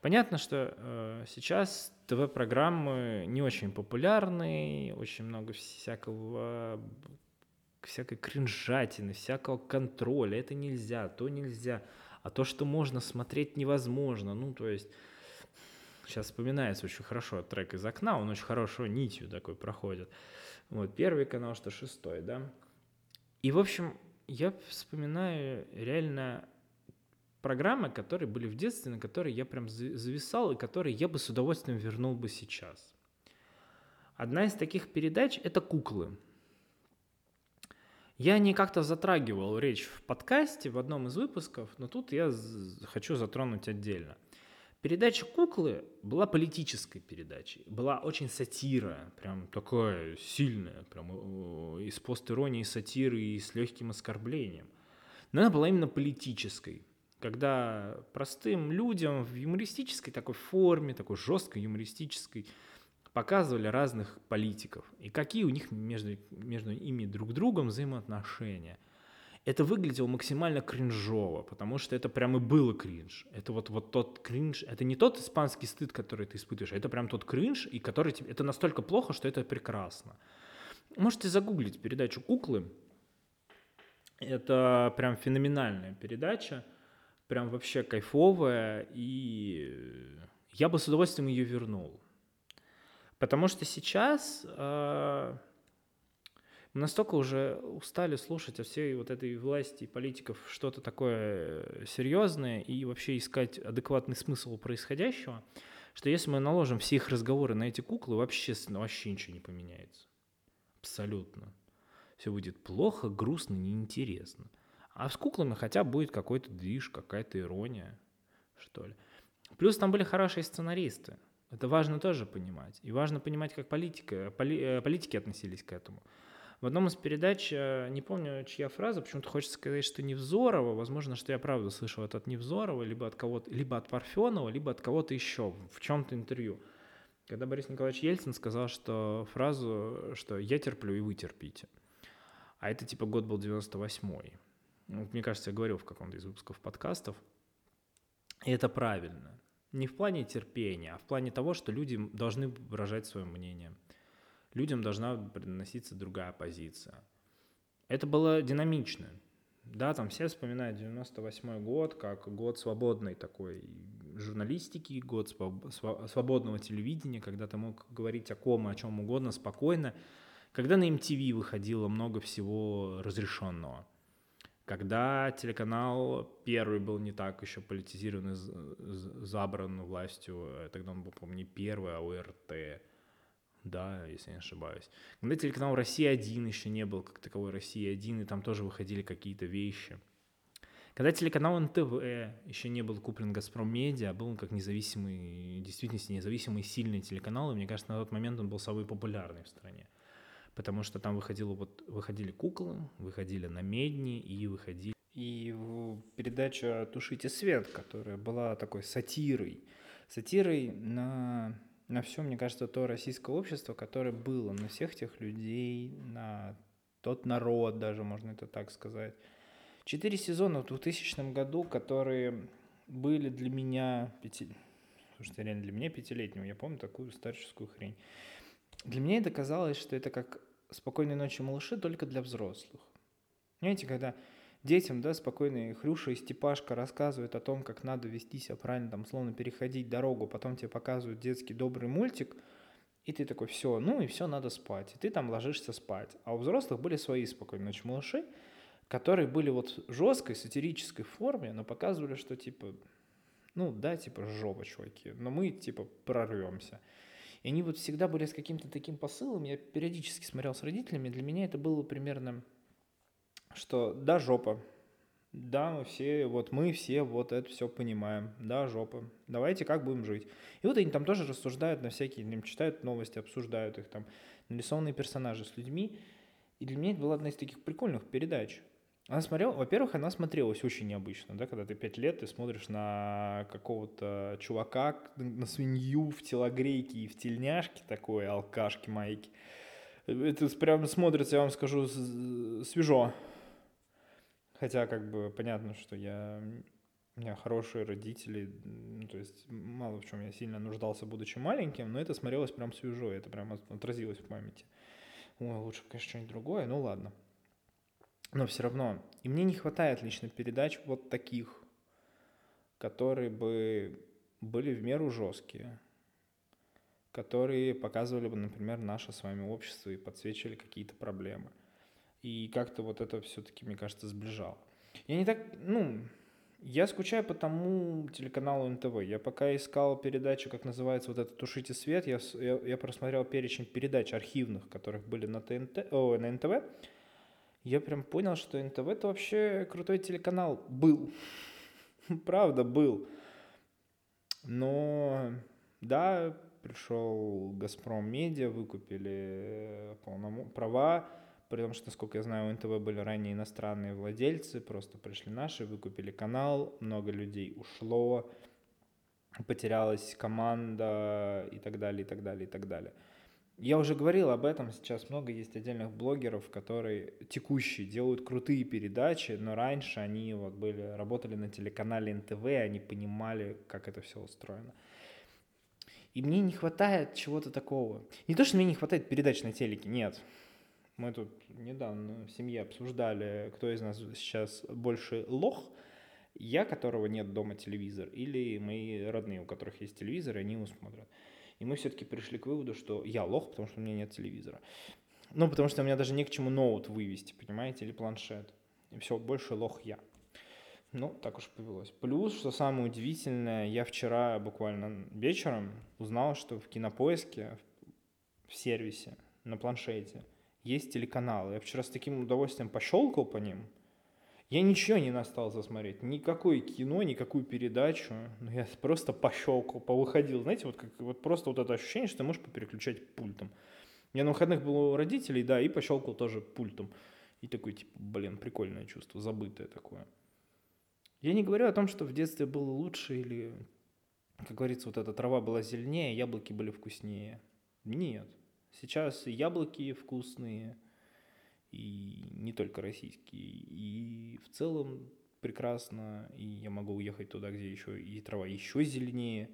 Понятно, что э, сейчас ТВ-программы не очень популярны, очень много всякого, всякой кринжатины, всякого контроля. Это нельзя, то нельзя а то, что можно смотреть, невозможно. Ну, то есть, сейчас вспоминается очень хорошо трек из окна, он очень хорошо нитью такой проходит. Вот, первый канал, что шестой, да. И, в общем, я вспоминаю реально программы, которые были в детстве, на которые я прям зависал, и которые я бы с удовольствием вернул бы сейчас. Одна из таких передач — это «Куклы». Я не как-то затрагивал речь в подкасте в одном из выпусков, но тут я хочу затронуть отдельно. Передача «Куклы» была политической передачей, была очень сатира, прям такая сильная, прям э, и с постиронией сатиры, и с легким оскорблением. Но она была именно политической, когда простым людям в юмористической такой форме, такой жесткой юмористической, показывали разных политиков и какие у них между, между ими друг другом взаимоотношения. Это выглядело максимально кринжово, потому что это прям и было кринж. Это вот, вот тот кринж, это не тот испанский стыд, который ты испытываешь, это прям тот кринж, и который тебе, это настолько плохо, что это прекрасно. Можете загуглить передачу «Куклы». Это прям феноменальная передача, прям вообще кайфовая, и я бы с удовольствием ее вернул. Потому что сейчас э, настолько уже устали слушать от всей вот этой власти и политиков что-то такое серьезное и вообще искать адекватный смысл происходящего, что если мы наложим все их разговоры на эти куклы, вообще, ну, вообще ничего не поменяется. Абсолютно. Все будет плохо, грустно, неинтересно. А с куклами хотя будет какой-то движ, какая-то ирония, что ли. Плюс там были хорошие сценаристы. Это важно тоже понимать. И важно понимать, как политика, поли, э, политики относились к этому. В одном из передач, э, не помню, чья фраза, почему-то хочется сказать, что Невзорова, возможно, что я правда слышал это от Невзорова, либо от кого-то, либо от Парфенова, либо от кого-то еще в чем-то интервью. Когда Борис Николаевич Ельцин сказал, что фразу, что «я терплю, и вы терпите». А это типа год был 98-й. Вот, мне кажется, я говорил в каком-то из выпусков подкастов. И это правильно. Не в плане терпения, а в плане того, что люди должны выражать свое мнение. Людям должна приноситься другая позиция. Это было динамично. Да, там все вспоминают 98 год как год свободной такой журналистики, год свободного телевидения, когда ты мог говорить о ком и о чем угодно спокойно, когда на MTV выходило много всего разрешенного – когда телеканал первый был не так еще политизирован и забран властью, э, тогда он был, помню, не первый, а ОРТ, да, если не ошибаюсь. Когда телеканал «Россия-1» еще не был как таковой «Россия-1», и там тоже выходили какие-то вещи. Когда телеканал НТВ еще не был куплен «Газпром Медиа», был он как независимый, действительно независимый сильный телеканал, и мне кажется, на тот момент он был самый популярный в стране потому что там выходило, вот, выходили куклы, выходили на медни и выходили... И передача «Тушите свет», которая была такой сатирой, сатирой на, на все, мне кажется, то российское общество, которое было, на всех тех людей, на тот народ даже, можно это так сказать. Четыре сезона в 2000 году, которые были для меня пяти... Слушайте, реально для меня пятилетнего, я помню такую старческую хрень. Для меня это казалось, что это как «Спокойной ночи, малыши» только для взрослых. Понимаете, когда детям, да, спокойные Хрюша и Степашка рассказывают о том, как надо вести себя правильно, там, словно переходить дорогу, потом тебе показывают детский добрый мультик, и ты такой, все, ну и все, надо спать. И ты там ложишься спать. А у взрослых были свои «Спокойной ночи, малыши», которые были вот жесткой сатирической форме, но показывали, что типа, ну да, типа жопа, чуваки, но мы типа прорвемся. И они вот всегда были с каким-то таким посылом. Я периодически смотрел с родителями. Для меня это было примерно, что да, жопа. Да, мы все, вот мы все вот это все понимаем. Да, жопа. Давайте как будем жить. И вот они там тоже рассуждают на всякие, им читают новости, обсуждают их там, нарисованные персонажи с людьми. И для меня это была одна из таких прикольных передач. Она смотрела, во-первых, она смотрелась очень необычно, да, когда ты пять лет, ты смотришь на какого-то чувака, на свинью в телогрейке и в тельняшке такой, алкашки, майки. Это прям смотрится, я вам скажу, свежо. Хотя, как бы, понятно, что я... У меня хорошие родители, ну, то есть мало в чем я сильно нуждался, будучи маленьким, но это смотрелось прям свежо, это прям отразилось в памяти. Ой, лучше бы, конечно, что-нибудь другое, ну ладно но все равно. И мне не хватает лично передач вот таких, которые бы были в меру жесткие, которые показывали бы, например, наше с вами общество и подсвечивали какие-то проблемы. И как-то вот это все-таки, мне кажется, сближало. Я не так, ну, я скучаю по тому телеканалу НТВ. Я пока искал передачу, как называется вот это «Тушите свет», я, я, я просмотрел перечень передач архивных, которых были на, ТНТ, о, на НТВ, я прям понял, что НТВ это вообще крутой телеканал был. Правда, был. Но да, пришел Газпром Медиа, выкупили полному... права, при том, что, насколько я знаю, у НТВ были ранее иностранные владельцы, просто пришли наши, выкупили канал, много людей ушло, потерялась команда и так далее, и так далее, и так далее. Я уже говорил об этом, сейчас много есть отдельных блогеров, которые текущие делают крутые передачи, но раньше они вот были, работали на телеканале НТВ, они понимали, как это все устроено. И мне не хватает чего-то такого. Не то, что мне не хватает передач на телеке, нет. Мы тут недавно в семье обсуждали, кто из нас сейчас больше лох, я, которого нет дома телевизор, или мои родные, у которых есть телевизор, и они его смотрят. И мы все-таки пришли к выводу, что я лох, потому что у меня нет телевизора. Ну, потому что у меня даже не к чему ноут вывести, понимаете, или планшет. И все, больше лох я. Ну, так уж повелось. Плюс, что самое удивительное, я вчера буквально вечером узнал, что в кинопоиске, в сервисе, на планшете есть телеканалы. Я вчера с таким удовольствием пощелкал по ним. Я ничего не остался смотреть, никакое кино, никакую передачу. Ну, я просто пощелкал, повыходил. Знаете, вот, как, вот просто вот это ощущение, что ты можешь попереключать пультом. Я на выходных был у родителей, да, и пощелкал тоже пультом. И такой, типа, блин, прикольное чувство, забытое такое. Я не говорю о том, что в детстве было лучше или, как говорится, вот эта трава была зеленее, яблоки были вкуснее. Нет. Сейчас яблоки вкусные, и не только российские, и в целом прекрасно, и я могу уехать туда, где еще и трава еще зеленее.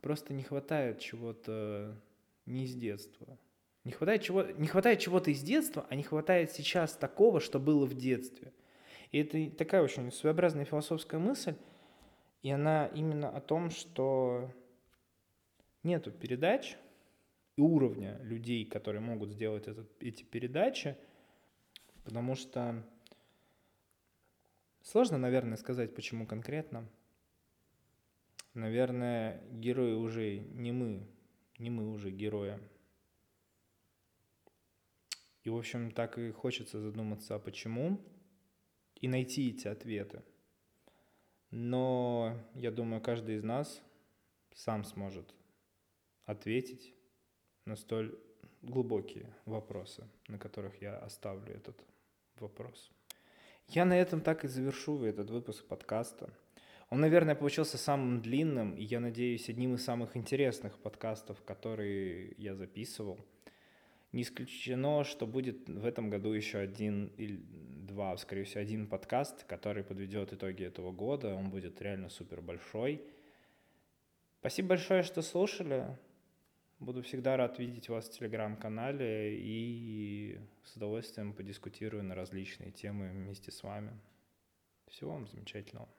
Просто не хватает чего-то не из детства. Не хватает, чего, не хватает чего-то из детства, а не хватает сейчас такого, что было в детстве. И это такая очень своеобразная философская мысль, и она именно о том, что нету передач, и уровня людей, которые могут сделать этот, эти передачи, потому что сложно, наверное, сказать, почему конкретно. Наверное, герои уже не мы, не мы уже герои. И, в общем, так и хочется задуматься, а почему, и найти эти ответы. Но я думаю, каждый из нас сам сможет ответить на столь глубокие вопросы, на которых я оставлю этот вопрос. Я на этом так и завершу этот выпуск подкаста. Он, наверное, получился самым длинным, и я надеюсь, одним из самых интересных подкастов, которые я записывал. Не исключено, что будет в этом году еще один или два, скорее всего, один подкаст, который подведет итоги этого года. Он будет реально супер большой. Спасибо большое, что слушали. Буду всегда рад видеть вас в телеграм-канале и с удовольствием подискутирую на различные темы вместе с вами. Всего вам замечательного.